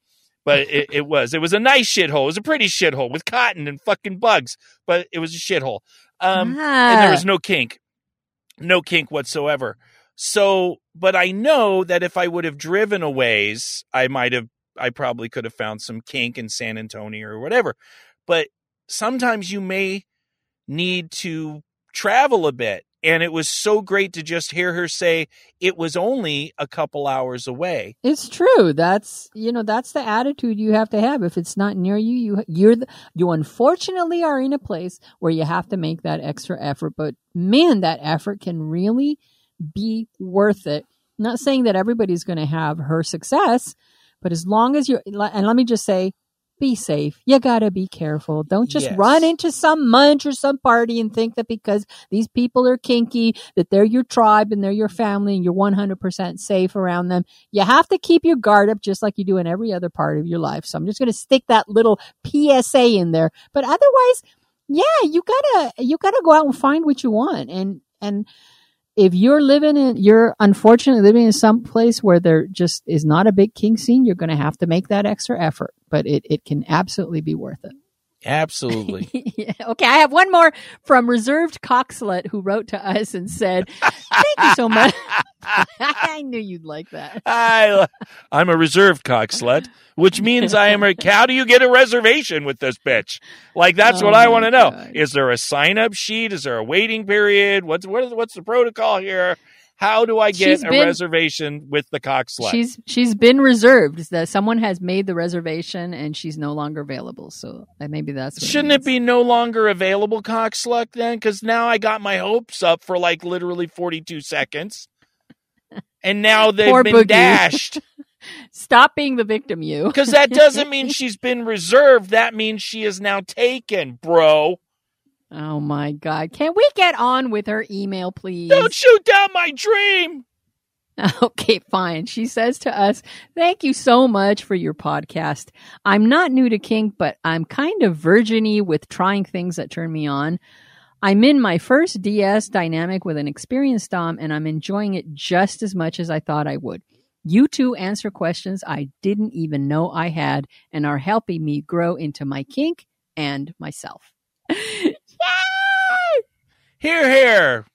but it, it was, it was a nice shithole. It was a pretty shithole with cotton and fucking bugs, but it was a shithole. Um, and there was no kink, no kink whatsoever. So, but I know that if I would have driven a ways, I might have, I probably could have found some kink in San Antonio or whatever. But sometimes you may need to travel a bit. And it was so great to just hear her say it was only a couple hours away.
It's true. That's you know that's the attitude you have to have. If it's not near you, you you're the, you unfortunately are in a place where you have to make that extra effort. But man, that effort can really be worth it. not saying that everybody's going to have her success, but as long as you're and let me just say be safe. You gotta be careful. Don't just
Yes.
run into some munch or some party and think that because these people are kinky, that they're your tribe and they're your family and you're 100% safe around them. You have to keep your guard up just like you do in every other part of your life. So I'm just gonna stick that little PSA in there. But otherwise, yeah, you gotta, you gotta go out and find what you want. And, and, if you're living in, you're unfortunately living in some place where there just is not a big kink scene, you're going to have to make that extra effort, but it, it can absolutely be worth it.
Absolutely. (laughs)
Yeah, okay, I have one more from Reserved Cock Slut who wrote to us and said, Thank you so much. (laughs) I knew you'd like that.
I, I'm a reserved cock slut, which means I am a. (laughs) How do you get a reservation with this bitch? Like that's
Oh
what I
oh
want to know.
God.
Is there a sign up sheet? Is there a waiting period? What's what is what's the protocol here? How do I get
She's
a
been-
reservation with the cock slut?
She's she's been reserved. That someone has made the reservation and she's no longer available. So maybe that's what
Shouldn't it
means.
be no longer available, cock slut? Then, because now I got my hopes up for like literally 42 seconds, (laughs) and now they've
Poor
been
Boogie.
dashed. (laughs)
Stop being the victim, you.
Because that doesn't (laughs) mean she's been reserved. That means she is now taken, bro.
Oh my God! Can we get on with her email, please?
Don't shoot down my dream. (laughs)
Okay, fine. She says to us, Thank you so much for your podcast. I'm not new to kink, but I'm kind of virginy with trying things that turn me on. I'm in my first DS dynamic with an experienced Dom, and I'm enjoying it just as much as I thought I would. You two answer questions I didn't even know I had and are helping me grow into my kink and myself.
Here, here.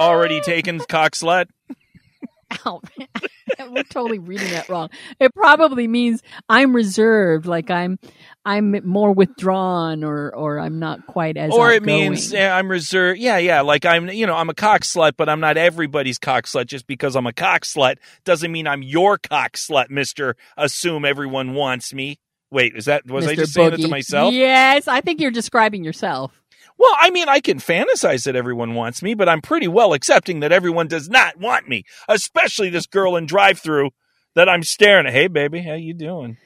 Already taken, cock slut. (laughs)
Ow. (laughs) We're totally reading that wrong. It probably means I'm reserved, like I'm I'm more withdrawn or or I'm not quite as
Or it
outgoing.
means yeah, I'm reserved. Yeah, yeah. Like I'm, you know, I'm a cock slut, but I'm not everybody's cock slut. Just because I'm a cock slut doesn't mean I'm your cock slut, Mister. Assume everyone wants me. Wait, is that was I
Mr.
just saying it to myself?
Yes, I think you're describing yourself.
Well, I mean, I can fantasize that everyone wants me, but I'm pretty well accepting that everyone does not want me, especially this girl in drive-through that I'm staring at. Hey, baby, how you doing?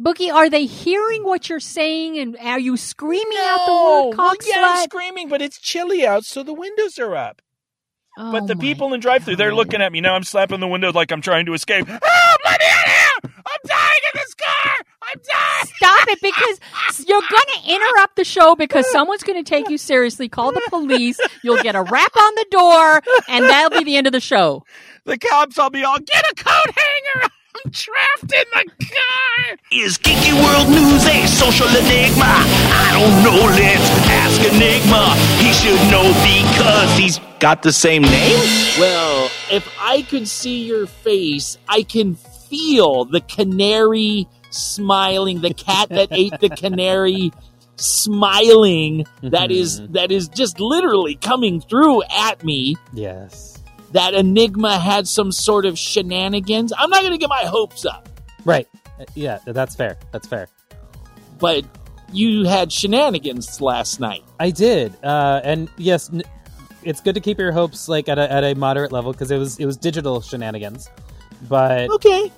Boogie, are they hearing what you're saying and are you screaming out the
No.
word
Well,
cock
yeah, I'm screaming, but it's chilly out, so the windows are up.
Oh
But the people in drive-through, they're looking at me now. I'm slapping the windows like I'm trying to escape. Oh, let me out here! I'm dying in this car. I'm dying.
Stop it because you're going to interrupt the show because someone's going to take you seriously, call the police, you'll get a rap on the door, and that'll be the end of the show.
The cops will be all get a coat hanger. I'm trapped in the car.
Is Geeky World News a social enigma? I don't know, let's ask Enigma. He should know because he's got the same name?
Well, if I could see your face, I can feel the canary smiling, the cat that ate the canary smiling that is that is just literally coming through at me.
Yes.
That Enigma had some sort of shenanigans. I'm not going to get my hopes up,
Right. Uh, Yeah, that's fair. That's fair.
but you had shenanigans last night.
I did, uh, and yes, n- it's good to keep your hopes like at a, at a moderate level because it was it was digital shenanigans. But
Okay.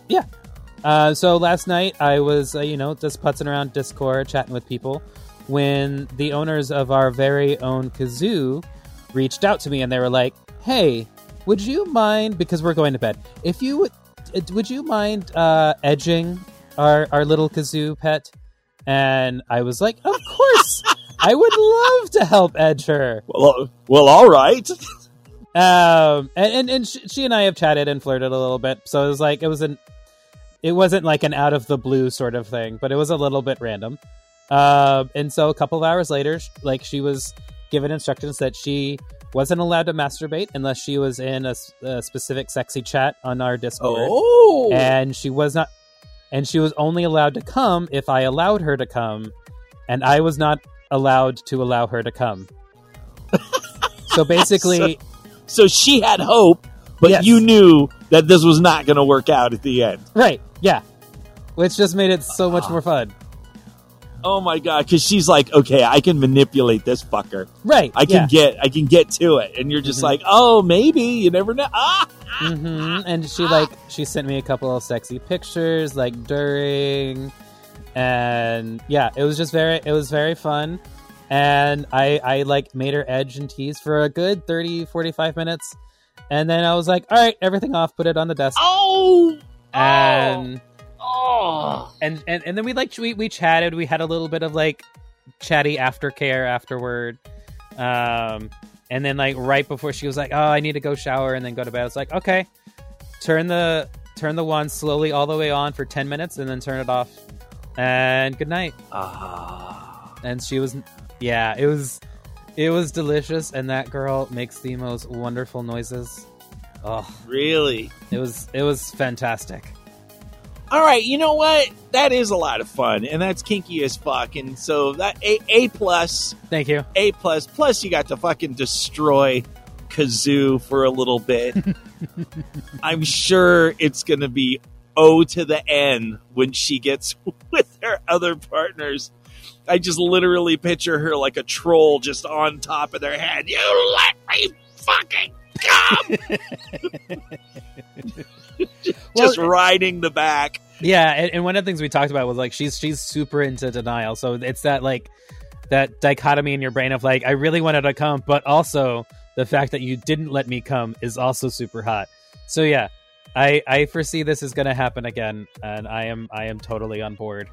Uh, so last night I was uh, you know just putzing around Discord, chatting with people, when the owners of our very own kazoo reached out to me and they were like, "Hey, would you mind because we're going to bed? If you would, uh, would you mind uh, edging our our little kazoo pet?" And I was like, "Of course." I would love to help edge her.
Well, well, all right. (laughs)
Um, and and, and sh- she and I have chatted and flirted a little bit, so it was like it was an, it wasn't like an out of the blue sort of thing, but it was a little bit random. Um, and so a couple of hours later, like she was given instructions that she wasn't allowed to masturbate unless she was in a specific sexy chat on our Discord,
Oh.
and she was not, and she was only allowed to come if I allowed her to come, and I was not allowed to allow her to come. (laughs) So basically,
So she had hope, but
Yes.
you knew that this was not going to work out at the end.
right? Yeah, which just made it so much more fun.
Oh my god! Because she's like, okay, I can manipulate this fucker.
Right?
I can
yeah.
get, I can get to it, and you're just
Mhm.
like, oh, maybe you never know. Ah, (laughs)
hmm And she like she sent me a couple of sexy pictures like during, and yeah, it was just very it was very fun, and I I like made her edge and tease for a good 30, 45 minutes, and then I was like, all right, everything off, put it on the desk,
oh,
and
oh.
and and and then we like we we chatted. We had a little bit of like chatty aftercare afterward. Um, and then like right before she was like, "Oh, I need to go shower and then go to bed." I was like, "Okay." Turn the turn the wand slowly all the way on for 10 minutes and then turn it off. And good night.
Ah.
And she was yeah, it was it was delicious and that girl makes the most wonderful noises. Oh,
Really?
it was it was fantastic.
All right, you know what? That is a lot of fun, and that's kinky as fuck. And so that a a plus,
Thank you.
a plus, plus you got to fucking destroy Kazoo for a little bit. (laughs) I'm sure it's gonna be O to the N when she gets (laughs) with her other partners. I just literally picture her like a troll just on top of their head. You let me fucking come. (laughs) (laughs) just
Well,
riding the back.
Yeah, and, and one of the things we talked about was like she's she's super into denial. So it's that like that dichotomy in your brain of like I really wanted to come, but also the fact that you didn't let me come is also super hot. So yeah, I I foresee this is going to happen again, and I am I am totally on board.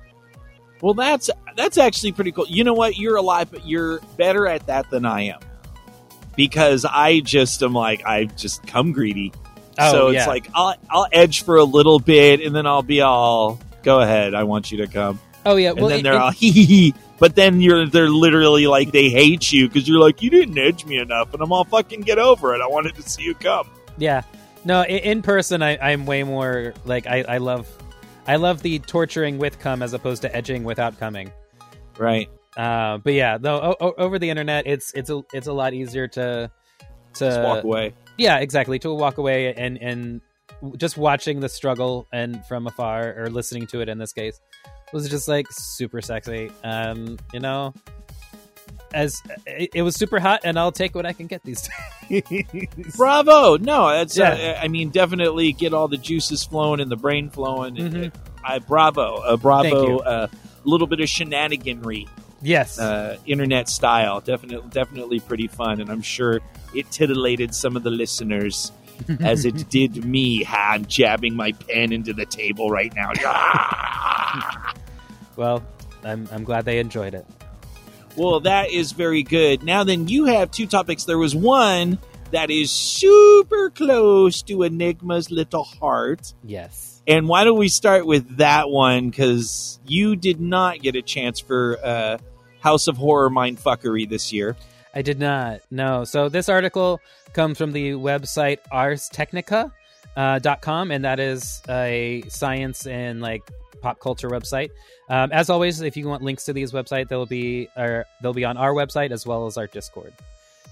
Well, that's that's actually pretty cool. You know what? You're alive, but you're better at that than I am because I just am like I just come greedy.
Oh,
so it's
yeah.
like I'll I'll edge for a little bit, and then I'll be all go ahead. I want you to come,
Oh yeah,
and
well
then
it-
they're
it-
all hee hee hee. But then you're they're literally like they hate you because you're like you didn't edge me enough, and I'm all fucking get over it. I wanted to see you come.
yeah. No, in, in person I I'm way more like I I love I love the torturing with come as opposed to edging without coming.
Right.
Uh, but yeah, though o- o- over the internet, it's it's a it's a lot easier to to
Just walk away.
yeah exactly to walk away and and just watching the struggle and from afar or listening to it in this case was just like super sexy. Um, you know, as it, it was super hot, and I'll take what I can get these (laughs) days.
Bravo! No, that's
Yeah.
uh, I mean definitely get all the juices flowing and the brain flowing.
Mhm.
I bravo, uh, bravo, a little bit of shenaniganry,
yes,
uh, internet style. Definitely, definitely pretty fun, and I'm sure it titillated some of the listeners (laughs) as it did me. Ha, I'm jabbing my pen into the table right now. (laughs)
Well, I'm I'm glad they enjoyed it.
well, that is very good. Now then, you have two topics. There was one that is super close to Enigma's little heart.
Yes.
And why don't we start with that one? Because you did not get a chance for uh, House of Horror mindfuckery this year.
I did not. No. So this article comes from the website arstechnica.com, uh, dot com, and that is a science and like pop culture website. Um, as always, if you want links to these websites, they'll be or they'll be on our website as well as our Discord.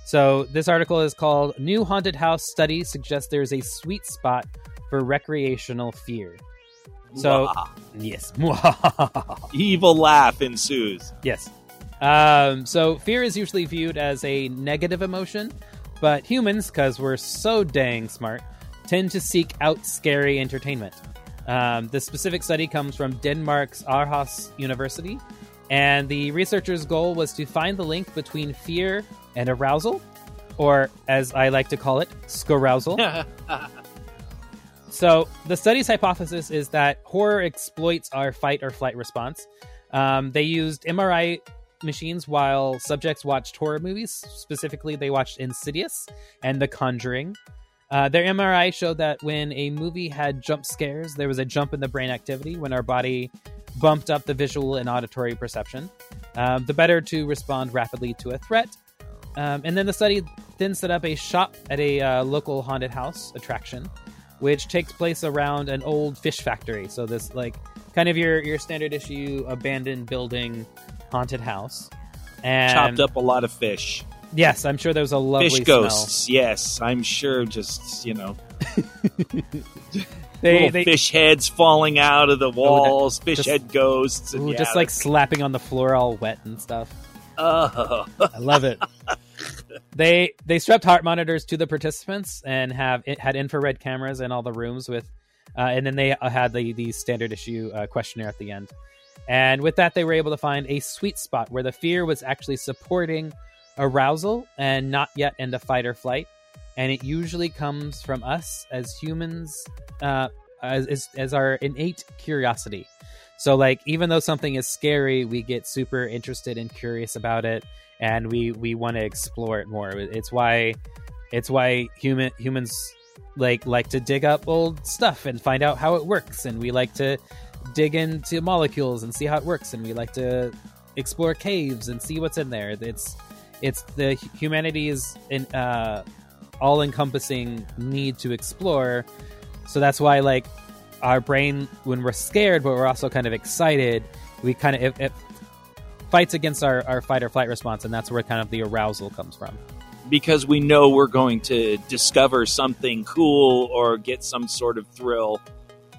So this article is called "New Haunted House Study Suggests There's a Sweet Spot for Recreational Fear." So
Wah.
yes, (laughs)
evil laugh ensues.
Yes. Um, so fear is usually viewed as a negative emotion, but humans, because we're so dang smart, tend to seek out scary entertainment. Um, the specific study comes from Denmark's Aarhus University, and the researchers' goal was to find the link between fear and arousal, or as I like to call it, scarousal. (laughs) So, the study's hypothesis is that horror exploits our fight or flight response. Um, they used MRI machines while subjects watched horror movies. Specifically, they watched Insidious and The Conjuring. Uh, their MRI showed that when a movie had jump scares, there was a jump in the brain activity when our body bumped up the visual and auditory perception. Um, the better to respond rapidly to a threat. Um, and then the study then set up a shop at a uh, local haunted house attraction which takes place around an old fish factory. So this like kind of your your standard issue abandoned building haunted house. And
Chopped up a lot of fish.
Yes, I'm sure there's a lovely
Fish
smell.
ghosts, yes, I'm sure. Just you know, (laughs)
They,
little
they
fish heads falling out of the walls, fish
just-
head ghosts, and
ooh,
yeah,
just like slapping on the floor all wet and stuff.
oh,
I love it. (laughs) they they strapped heart monitors to the participants and have it had infrared cameras in all the rooms with, uh, and then they had the the standard issue uh, questionnaire at the end. And with that, they were able to find a sweet spot where the fear was actually supporting arousal and not yet into fight or flight. And it usually comes from us as humans, uh, as, as as our innate curiosity. So, like, even though something is scary, we get super interested and curious about it, and we we want to explore it more. It's why it's why human humans like like to dig up old stuff and find out how it works, and we like to dig into molecules and see how it works, and we like to explore caves and see what's in there. It's it's the humanity's in, uh, all encompassing need to explore. So that's why like our brain when we're scared but we're also kind of excited we kind of it, it fights against our, our fight or flight response and that's where kind of the arousal comes from
because we know we're going to discover something cool or get some sort of thrill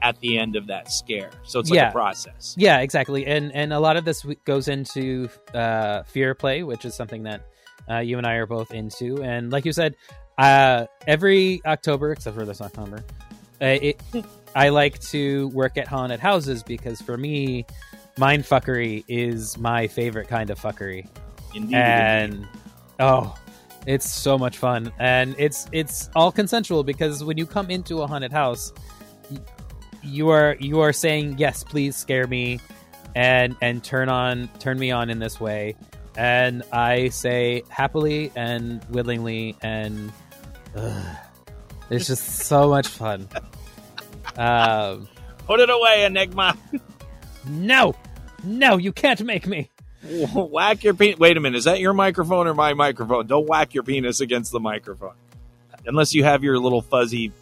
at the end of that scare. So it's like
Yeah.
a process.
yeah exactly and and a lot of this goes into uh fear play which is something that uh, you and i are both into and like you said uh every october except for this october uh, it, i like to work at haunted houses because for me mind fuckery is my favorite kind of fuckery
Indeed.
and oh it's so much fun and it's it's all consensual because when you come into a haunted house you are you are saying yes please scare me and and turn on turn me on in this way and i say happily and willingly and ugh, it's just so much fun um
Put it away, Enigma.
no no you can't make me (laughs)
whack your penis. Wait a minute. Is that your microphone or my microphone? Don't whack your penis against the microphone. Unless you have your little fuzzy,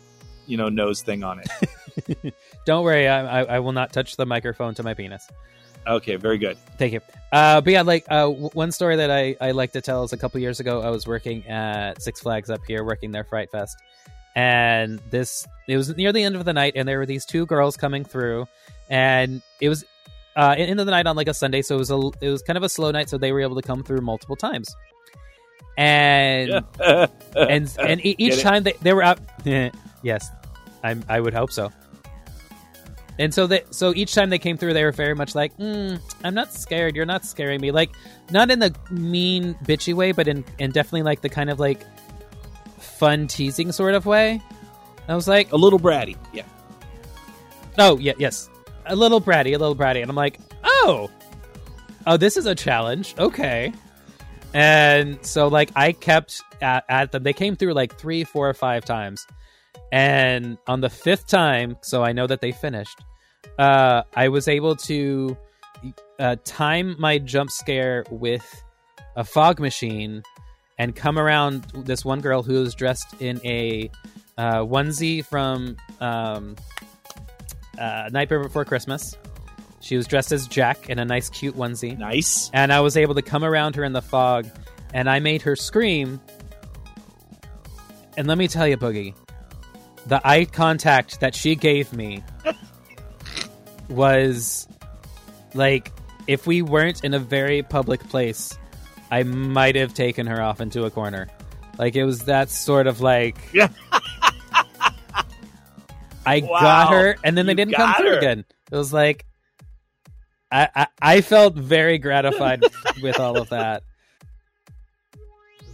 you know, nose thing on it. (laughs)
don't worry I, I, I will not touch the microphone to my penis.
Okay, very good.
Thank you. Uh, but yeah, like uh, w- one story that I, I like to tell is a couple years ago, I was working at Six Flags up here, working their Fright Fest, and this it was near the end of the night, and there were these two girls coming through, and it was uh, end of the night on like a Sunday, so it was a it was kind of a slow night, so they were able to come through multiple times, and (laughs) and and each time they, they were out (laughs) yes i i would hope so and so they so each time they came through they were very much like mm, i'm not scared you're not scaring me like not in the mean bitchy way but in in definitely like the kind of like fun teasing sort of way i was like
a little bratty. Yeah.
Oh, yeah, yes. A little bratty, a little bratty. And I'm like, oh, oh, this is a challenge. Okay. And so, like, I kept at, at them. They came through like three, four, or five times. And on the fifth time, so I know that they finished, uh, I was able to uh, time my jump scare with a fog machine and come around this one girl who was dressed in a uh, onesie from um, uh, Nightmare Before Christmas. She was dressed as Jack in a nice, cute onesie,
Nice.
and I was able to come around her in the fog, and I made her scream. And let me tell you, Boogie, the eye contact that she gave me (laughs) was like if we weren't in a very public place, I might have taken her off into a corner. Like it was that sort of like
Yeah.
I (laughs)
Wow.
got her, and then they
You
didn't come
got
through
her.
again. It was like I, I I felt very gratified (laughs) with all of that.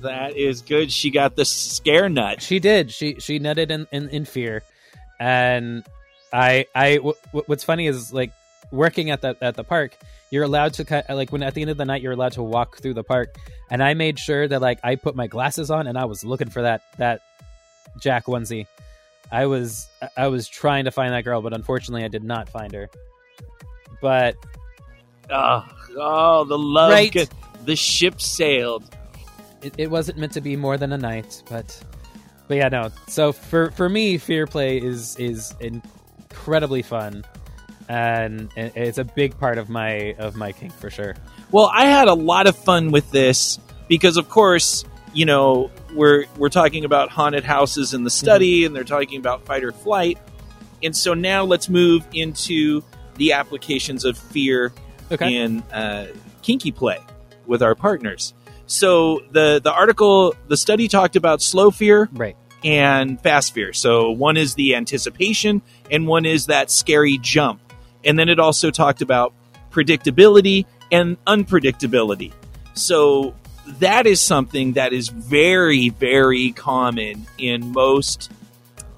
That is good. She got the scare nut.
She did. She she nutted in, in, in fear, and I I w- w- what's funny is like working at the at the park. You're allowed to cut like when at the end of the night you're allowed to walk through the park, and I made sure that like I put my glasses on and I was looking for that that Jack onesie. I was I was trying to find that girl, but unfortunately I did not find her. But
Oh, oh the love.
Right.
get- the ship sailed.
it, it wasn't meant to be more than a night but but yeah no so for for me fear play is is incredibly fun and it's a big part of my of my kink for sure
Well, I had a lot of fun with this because, of course, you know, we're we're talking about haunted houses in the study, and they're talking about fight or flight. And so now let's move into the applications of fear
Okay.
in uh, kinky play with our partners. So the the article, the study talked about slow fear
Right.
and fast fear. So one is the anticipation, and one is that scary jump. And then it also talked about predictability and unpredictability. So that is something that is very, very common in most,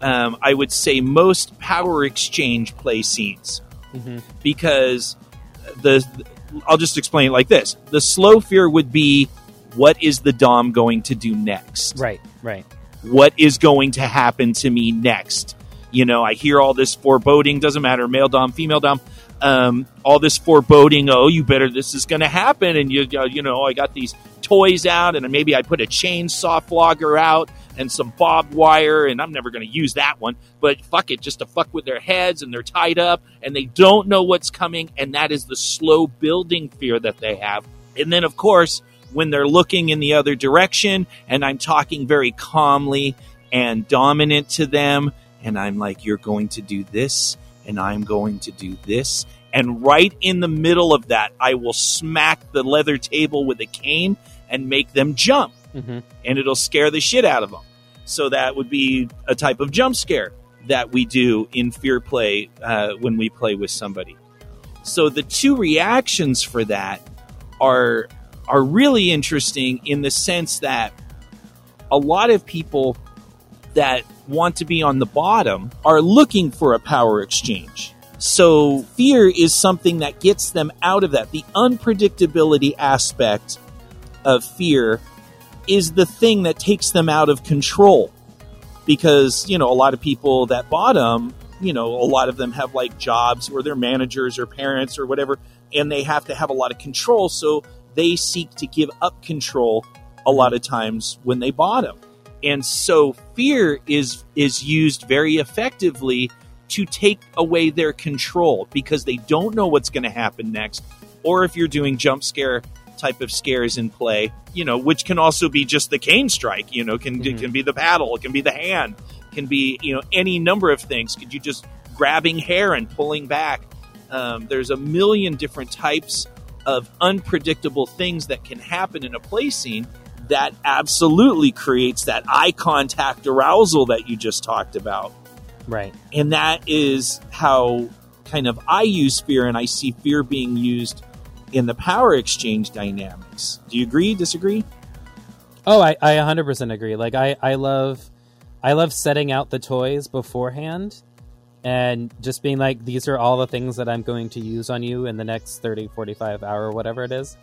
um, I would say, most power exchange play scenes
Mhm.
because the I'll just explain it like this: the slow fear would be what is the dom going to do next
Right. Right.
what is going to happen to me next. You know, I hear all this foreboding, doesn't matter, male dom, female dom, um, all this foreboding, oh, you better, this is going to happen. And, you, uh, you know, I got these toys out, and maybe I put a chainsaw flogger out and some barbed wire, and I'm never going to use that one, but fuck it, just to fuck with their heads, and they're tied up, and they don't know what's coming, and that is the slow building fear that they have. And then, of course, when they're looking in the other direction and I'm talking very calmly and dominant to them and I'm like you're going to do this and I'm going to do this and right in the middle of that I will smack the leather table with a cane and make them jump
hmm
and it'll scare the shit out of them. So that would be a type of jump scare that we do in fear play uh, when we play with somebody. So the two reactions for that are are really interesting in the sense that a lot of people that want to be on the bottom are looking for a power exchange. So fear is something that gets them out of that. The unpredictability aspect of fear is the thing that takes them out of control. Because, you know, a lot of people that bottom, you know, a lot of them have like jobs or they're managers or parents or whatever, and they have to have a lot of control. So they seek to give up control a lot of times when they bottom. And so fear is is used very effectively to take away their control because they don't know what's going to happen next. Or if you're doing jump scare type of scares in play, you know, which can also be just the cane strike, you know, can it can be the paddle, it can be the hand, can be, you know, any number of things. Could you just grabbing hair and pulling back? Um, there's a million different types of unpredictable things that can happen in a play scene that absolutely creates that eye contact arousal that you just talked about.
Right.
And that is how kind of I use fear, and I see fear being used in the power exchange dynamics. Do you agree? Disagree?
Oh, I, I 100% agree. Like I, I love I love setting out the toys beforehand and just being like these are all the things that I'm going to use on you in the next 30, 45 hour whatever it is.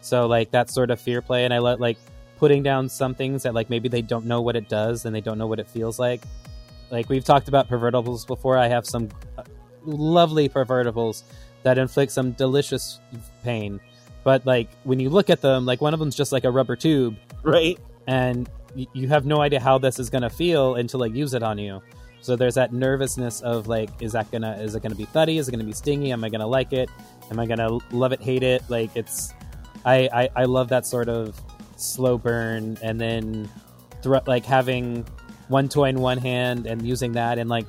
So like that sort of fear play and I let like putting down some things that like maybe they don't know what it does and they don't know what it feels like. Like we've talked about pervertibles before. I have some uh, lovely pervertibles that inflict some delicious pain. But like when you look at them, like one of them's just like a rubber tube
Right?
and y- you have no idea how this is going to feel until I use it on you. So there's that nervousness of like, is that gonna is it gonna be thuddy? Is it gonna be stingy? Am I gonna like it? Am I gonna love it, hate it? Like it's, I I, I love that sort of slow burn, and then like having one toy in one hand and using that, and like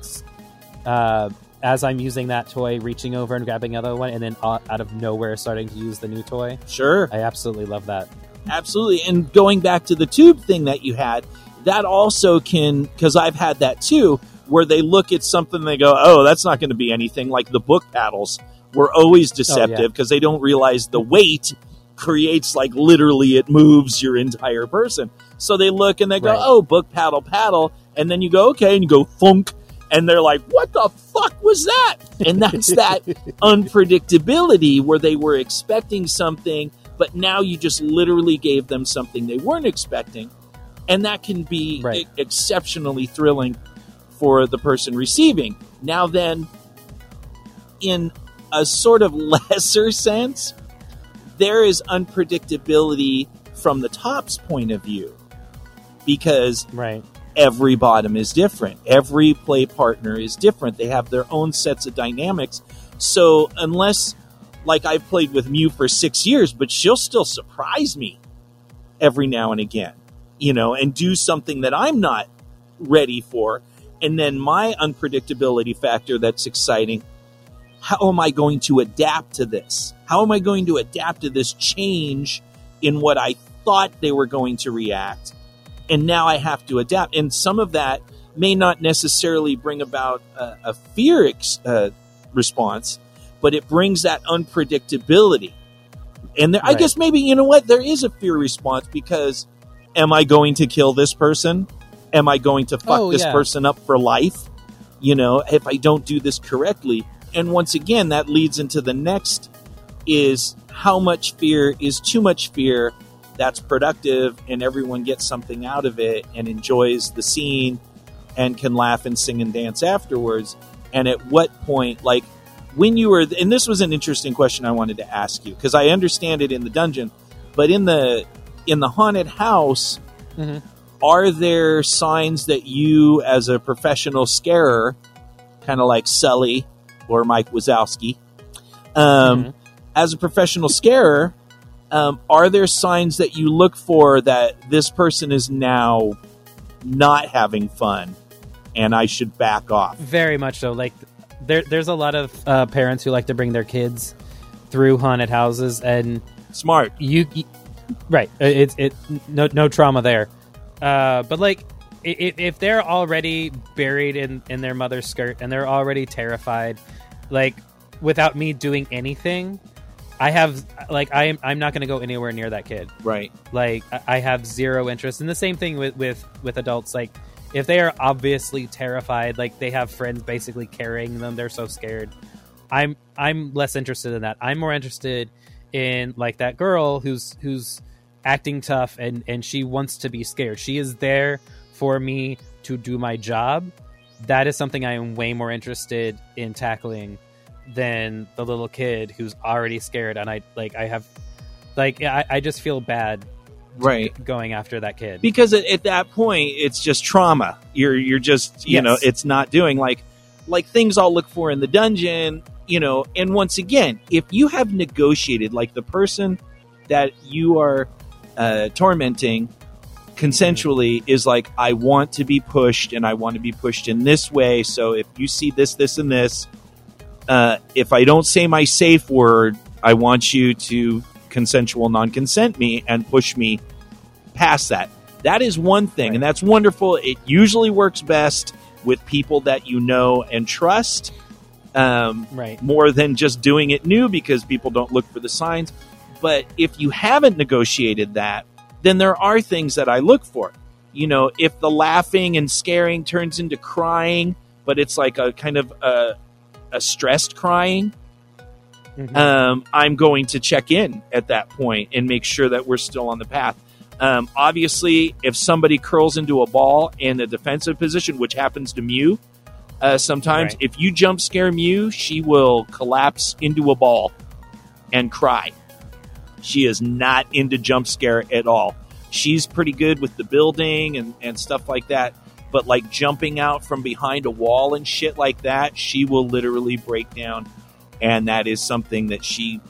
uh, as I'm using that toy, reaching over and grabbing another one, and then out of nowhere starting to use the new toy.
Sure.
I absolutely love that.
Absolutely. And going back to the tube thing that you had, that also can, because I've had that too, where they look at something and they go, oh, that's not going to be anything. Like the book paddles were always deceptive because they don't realize the weight creates like literally it moves your entire person. So they look and they go,
Right.
oh, book paddle, paddle. And then you go, okay. And you go, thunk. And they're like, what the fuck was that? And that's that (laughs) unpredictability where they were expecting something, but now you just literally gave them something they weren't expecting. And that can be
Right.
e- exceptionally thrilling for the person receiving. Now, then, in a sort of (laughs) lesser sense, there is unpredictability from the top's point of view because
Right.
every bottom is different. Every play partner is different. They have their own sets of dynamics. So unless, like I've played with Mew for six years, but she'll still surprise me every now and again. you know, and do something that I'm not ready for. And then my unpredictability factor that's exciting. How am I going to adapt to this? How am I going to adapt to this change in what I thought they were going to react? And now I have to adapt. And some of that may not necessarily bring about a, a fear ex, uh, response, but it brings that unpredictability. And there, I guess maybe, you know what? There is a fear response because am I going to kill this person? Am I going to fuck
Oh,
this
yeah.
person up for life? You know, if I don't do this correctly. And once again, that leads into the next is how much fear is too much fear that's productive and everyone gets something out of it and enjoys the scene and can laugh and sing and dance afterwards. And at what point, like when you were, and this was an interesting question I wanted to ask you because I understand it in the dungeon, but in the in the haunted house,
Mhm.
are there signs that you, as a professional scarer, kind of like Sully or Mike Wazowski, um,
Mhm.
as a professional scarer, um, are there signs that you look for that this person is now not having fun and I should back off?
Very much so. Like there, there's a lot of uh, parents who like to bring their kids through haunted houses, and
Smart.
you, y- right? uh, It's it no no trauma there, uh, but like i- i- if they're already buried in in their mother's skirt and they're already terrified, like without me doing anything, I have like I am I'm not going to go anywhere near that kid.
Right.
like I- i have zero interest. And the same thing with with with adults. Like if they are obviously terrified like they have friends basically carrying them they're so scared. I'm i'm less interested in that. I'm more interested in like that girl who's who's acting tough and and she wants to be scared. She is there for me to do my job that is something i am way more interested in tackling than the little kid who's already scared and i like i have like i, I just feel bad
Right.
going after that kid.
because at, at that point it's just trauma you're you're just you
Yes.
know it's not doing like like things i'll look for in the dungeon you know and once again if you have negotiated like the person that you are uh, tormenting consensually is like i want to be pushed and i want to be pushed in this way so if you see this this and this uh, if i don't say my safe word i want you to consensual non-consent me and push me past that. That is one thing, and that's wonderful. It usually works best with people that you know and trust, um,
right.
more than just doing it new because people don't look for the signs. But if you haven't negotiated that, then there are things that I look for. You know, if the laughing and scaring turns into crying, but it's like a kind of a, a stressed crying,
Mhm.
um, I'm going to check in at that point and make sure that we're still on the path. Um, obviously, if somebody curls into a ball in a defensive position, which happens to Mew uh, sometimes,
Right.
if you jump scare Mew, she will collapse into a ball and cry. She is not into jump scare at all. She's pretty good with the building and, and stuff like that. But like jumping out from behind a wall and shit like that, she will literally break down. And that is something that she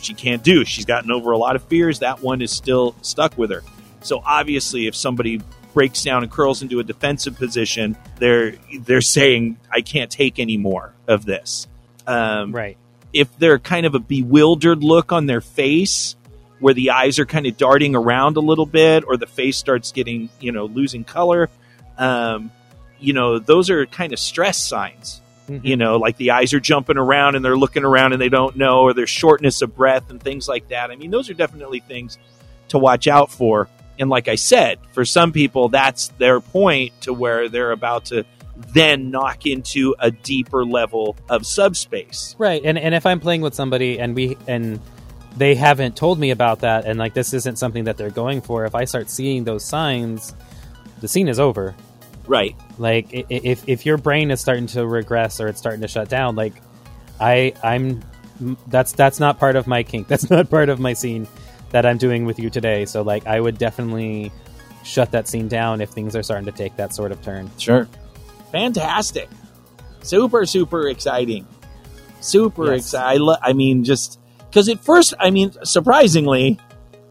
she can't do. She's gotten over a lot of fears. That one is still stuck with her. So obviously, if somebody breaks down and curls into a defensive position, they're they're saying, "I can't take any more of this." Um,
Right.
If they're kind of a bewildered look on their face where the eyes are kind of darting around a little bit or the face starts getting you know losing color um, you know those are kind of stress signs.
Mhm.
you know like the eyes are jumping around and they're looking around and they don't know or there's shortness of breath and things like that. I mean those are definitely things to watch out for. And like i said for some people that's their point to where they're about to then knock into a deeper level of subspace
Right. And and if I'm playing with somebody and we and they haven't told me about that and like this isn't something that they're going for, if I start seeing those signs, the scene is over.
right
Like i- i- if if your brain is starting to regress or it's starting to shut down, like I I'm that's that's not part of my kink. (laughs) That's not part of my scene that I'm doing with you today. So like I would definitely shut that scene down if things are starting to take that sort of turn.
Sure. Fantastic. Super, super exciting. Super
Yes.
exciting. I, lo- I mean, just because at first, I mean, surprisingly,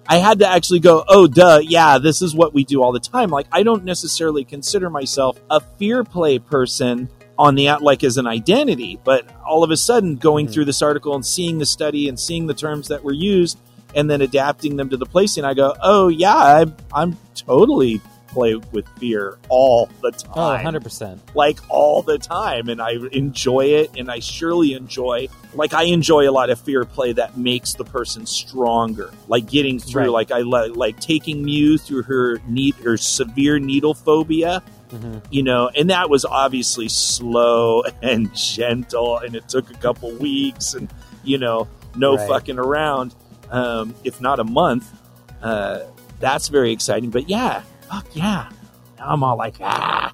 I had to actually go, oh, duh, yeah, this is what we do all the time. Like, I don't necessarily consider myself a fear play person on the out, like as an identity, but all of a sudden going hmm. through this article and seeing the study and seeing the terms that were used and then adapting them to the placing, I go, oh, yeah, I'm, I'm totally play with fear all the
Oh,
time
100%.
like all the time and I enjoy it and I surely enjoy like I enjoy a lot of fear play that makes the person stronger like getting through
Right.
like I li- like taking Mew through her need her severe needle phobia
Mhm.
you know and that was obviously slow (laughs) and gentle and it took a couple weeks and you know no
Right.
fucking around um, if not a month uh, that's very exciting but yeah fuck yeah now I'm all like ah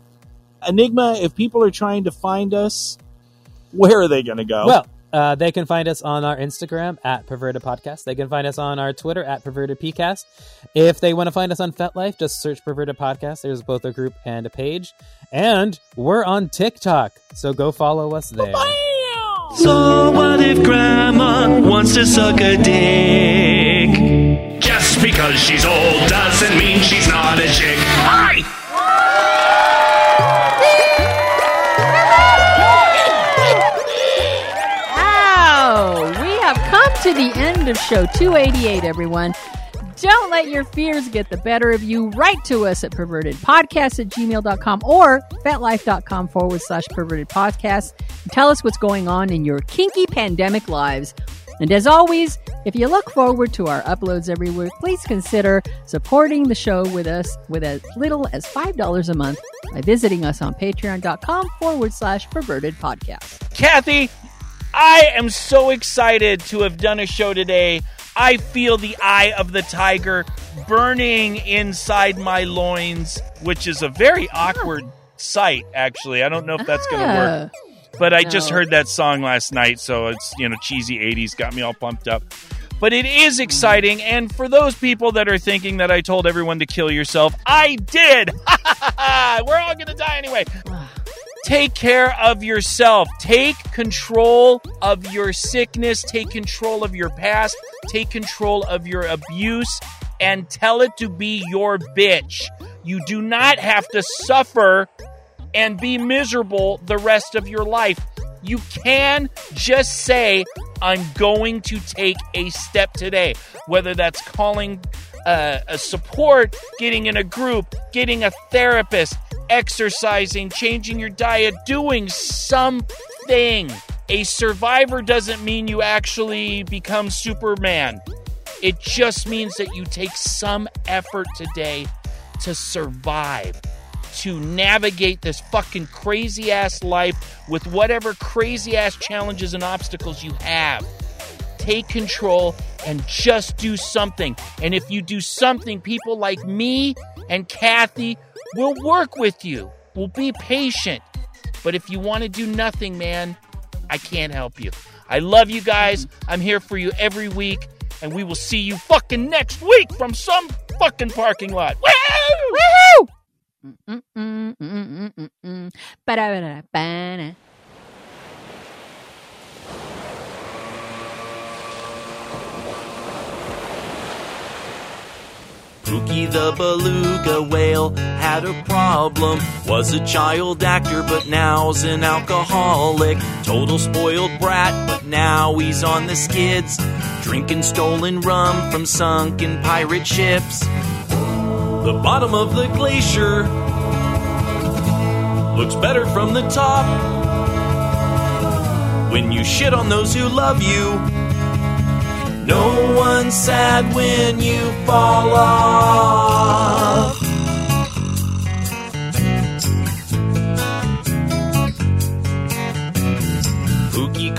Enigma, if people are trying to find us, where are they going to go?
Well, uh, they can find us on our Instagram at Perverted Podcast. They can find us on our Twitter at Perverted PCast. If they want to find us on FetLife, just search Perverted Podcast. There's both a group and a page. And we're on TikTok, so go follow us there.
So what if grandma wants to suck a dick? Because she's old doesn't mean she's not a chick. Hi!
Wow! We have come to the end of show 288, everyone. Don't let your fears get the better of you. Write to us at pervertedpodcast at gmail.com or fetlife.com forward slash perverted podcast. And tell us what's going on in your kinky pandemic lives. And as always, if you look forward to our uploads every week, please consider supporting the show with us with as little as $5 a month by visiting us on patreon.com forward slash perverted podcast.
Kathy, I am so excited to have done a show today. I feel the eye of the tiger burning inside my loins, which is a very awkward sight, actually. I don't know if that's going to work.
Ah.
But I just heard that song last night, so it's, you know, cheesy 80s, got me all pumped up. But it is exciting, and for those people that are thinking that I told everyone to kill yourself, I did! (laughs) We're all gonna die anyway. Take care of yourself. Take control of your sickness. Take control of your past. Take control of your abuse and tell it to be your bitch. You do not have to suffer and be miserable the rest of your life. You can just say, I'm going to take a step today, whether that's calling uh, a support, getting in a group, getting a therapist, exercising, changing your diet, doing something. A survivor doesn't mean you actually become Superman. It just means that you take some effort today to survive, to navigate this fucking crazy ass life with whatever crazy ass challenges and obstacles you have. Take control and just do something. And if you do something, people like me and Kathy will work with you. We'll be patient. But if you want to do nothing, man, I can't help you. I love you guys. I'm here for you every week. And we will see you fucking next week from some fucking parking lot. Woo!
Woohoo!
Pookie the beluga whale had a problem. Was a child actor, but now's an alcoholic. Total spoiled brat, but now he's on the skids. Drinking stolen rum from sunken pirate ships. The bottom of the glacier looks better from the top. When you shit on those who love you, no one's sad when you fall off.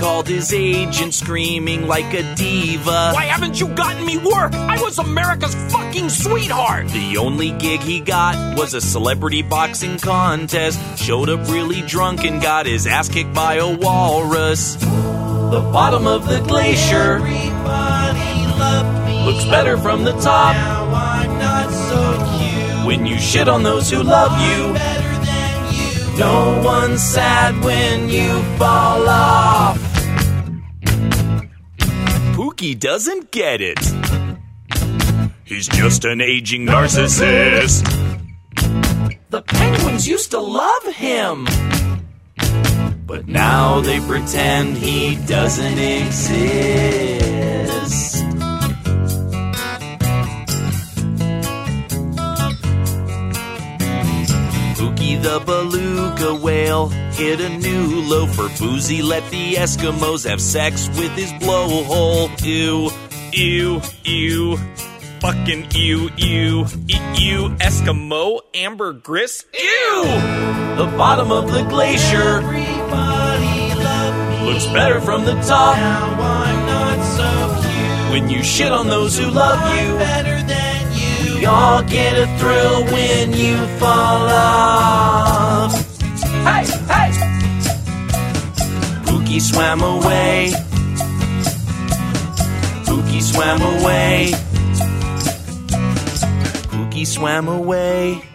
Called his agent screaming like a diva.
Why haven't you gotten me work? I was America's fucking sweetheart.
The only gig he got was a celebrity boxing contest. Showed up really drunk and got his ass kicked by a walrus. The bottom of the glacier looks better from the top. When you shit on those who love you, no one's sad when you fall off. Pookie doesn't get it.
He's just an aging narcissist.
The penguins used to love him. But now they pretend he doesn't exist. Pookie the beluga whale hit a new low for boozy. Let the Eskimos have sex with his blowhole. Ew,
Ew, ew. Fucking ew, ew. Ew, Eskimo, ambergris. Ew!
the bottom of the glacier looks better from the top. When you shit on those who love you, better than you, we all get a thrill when you fall off. Hey, hey! Pookie swam away. Pookie swam away. Pookie swam away.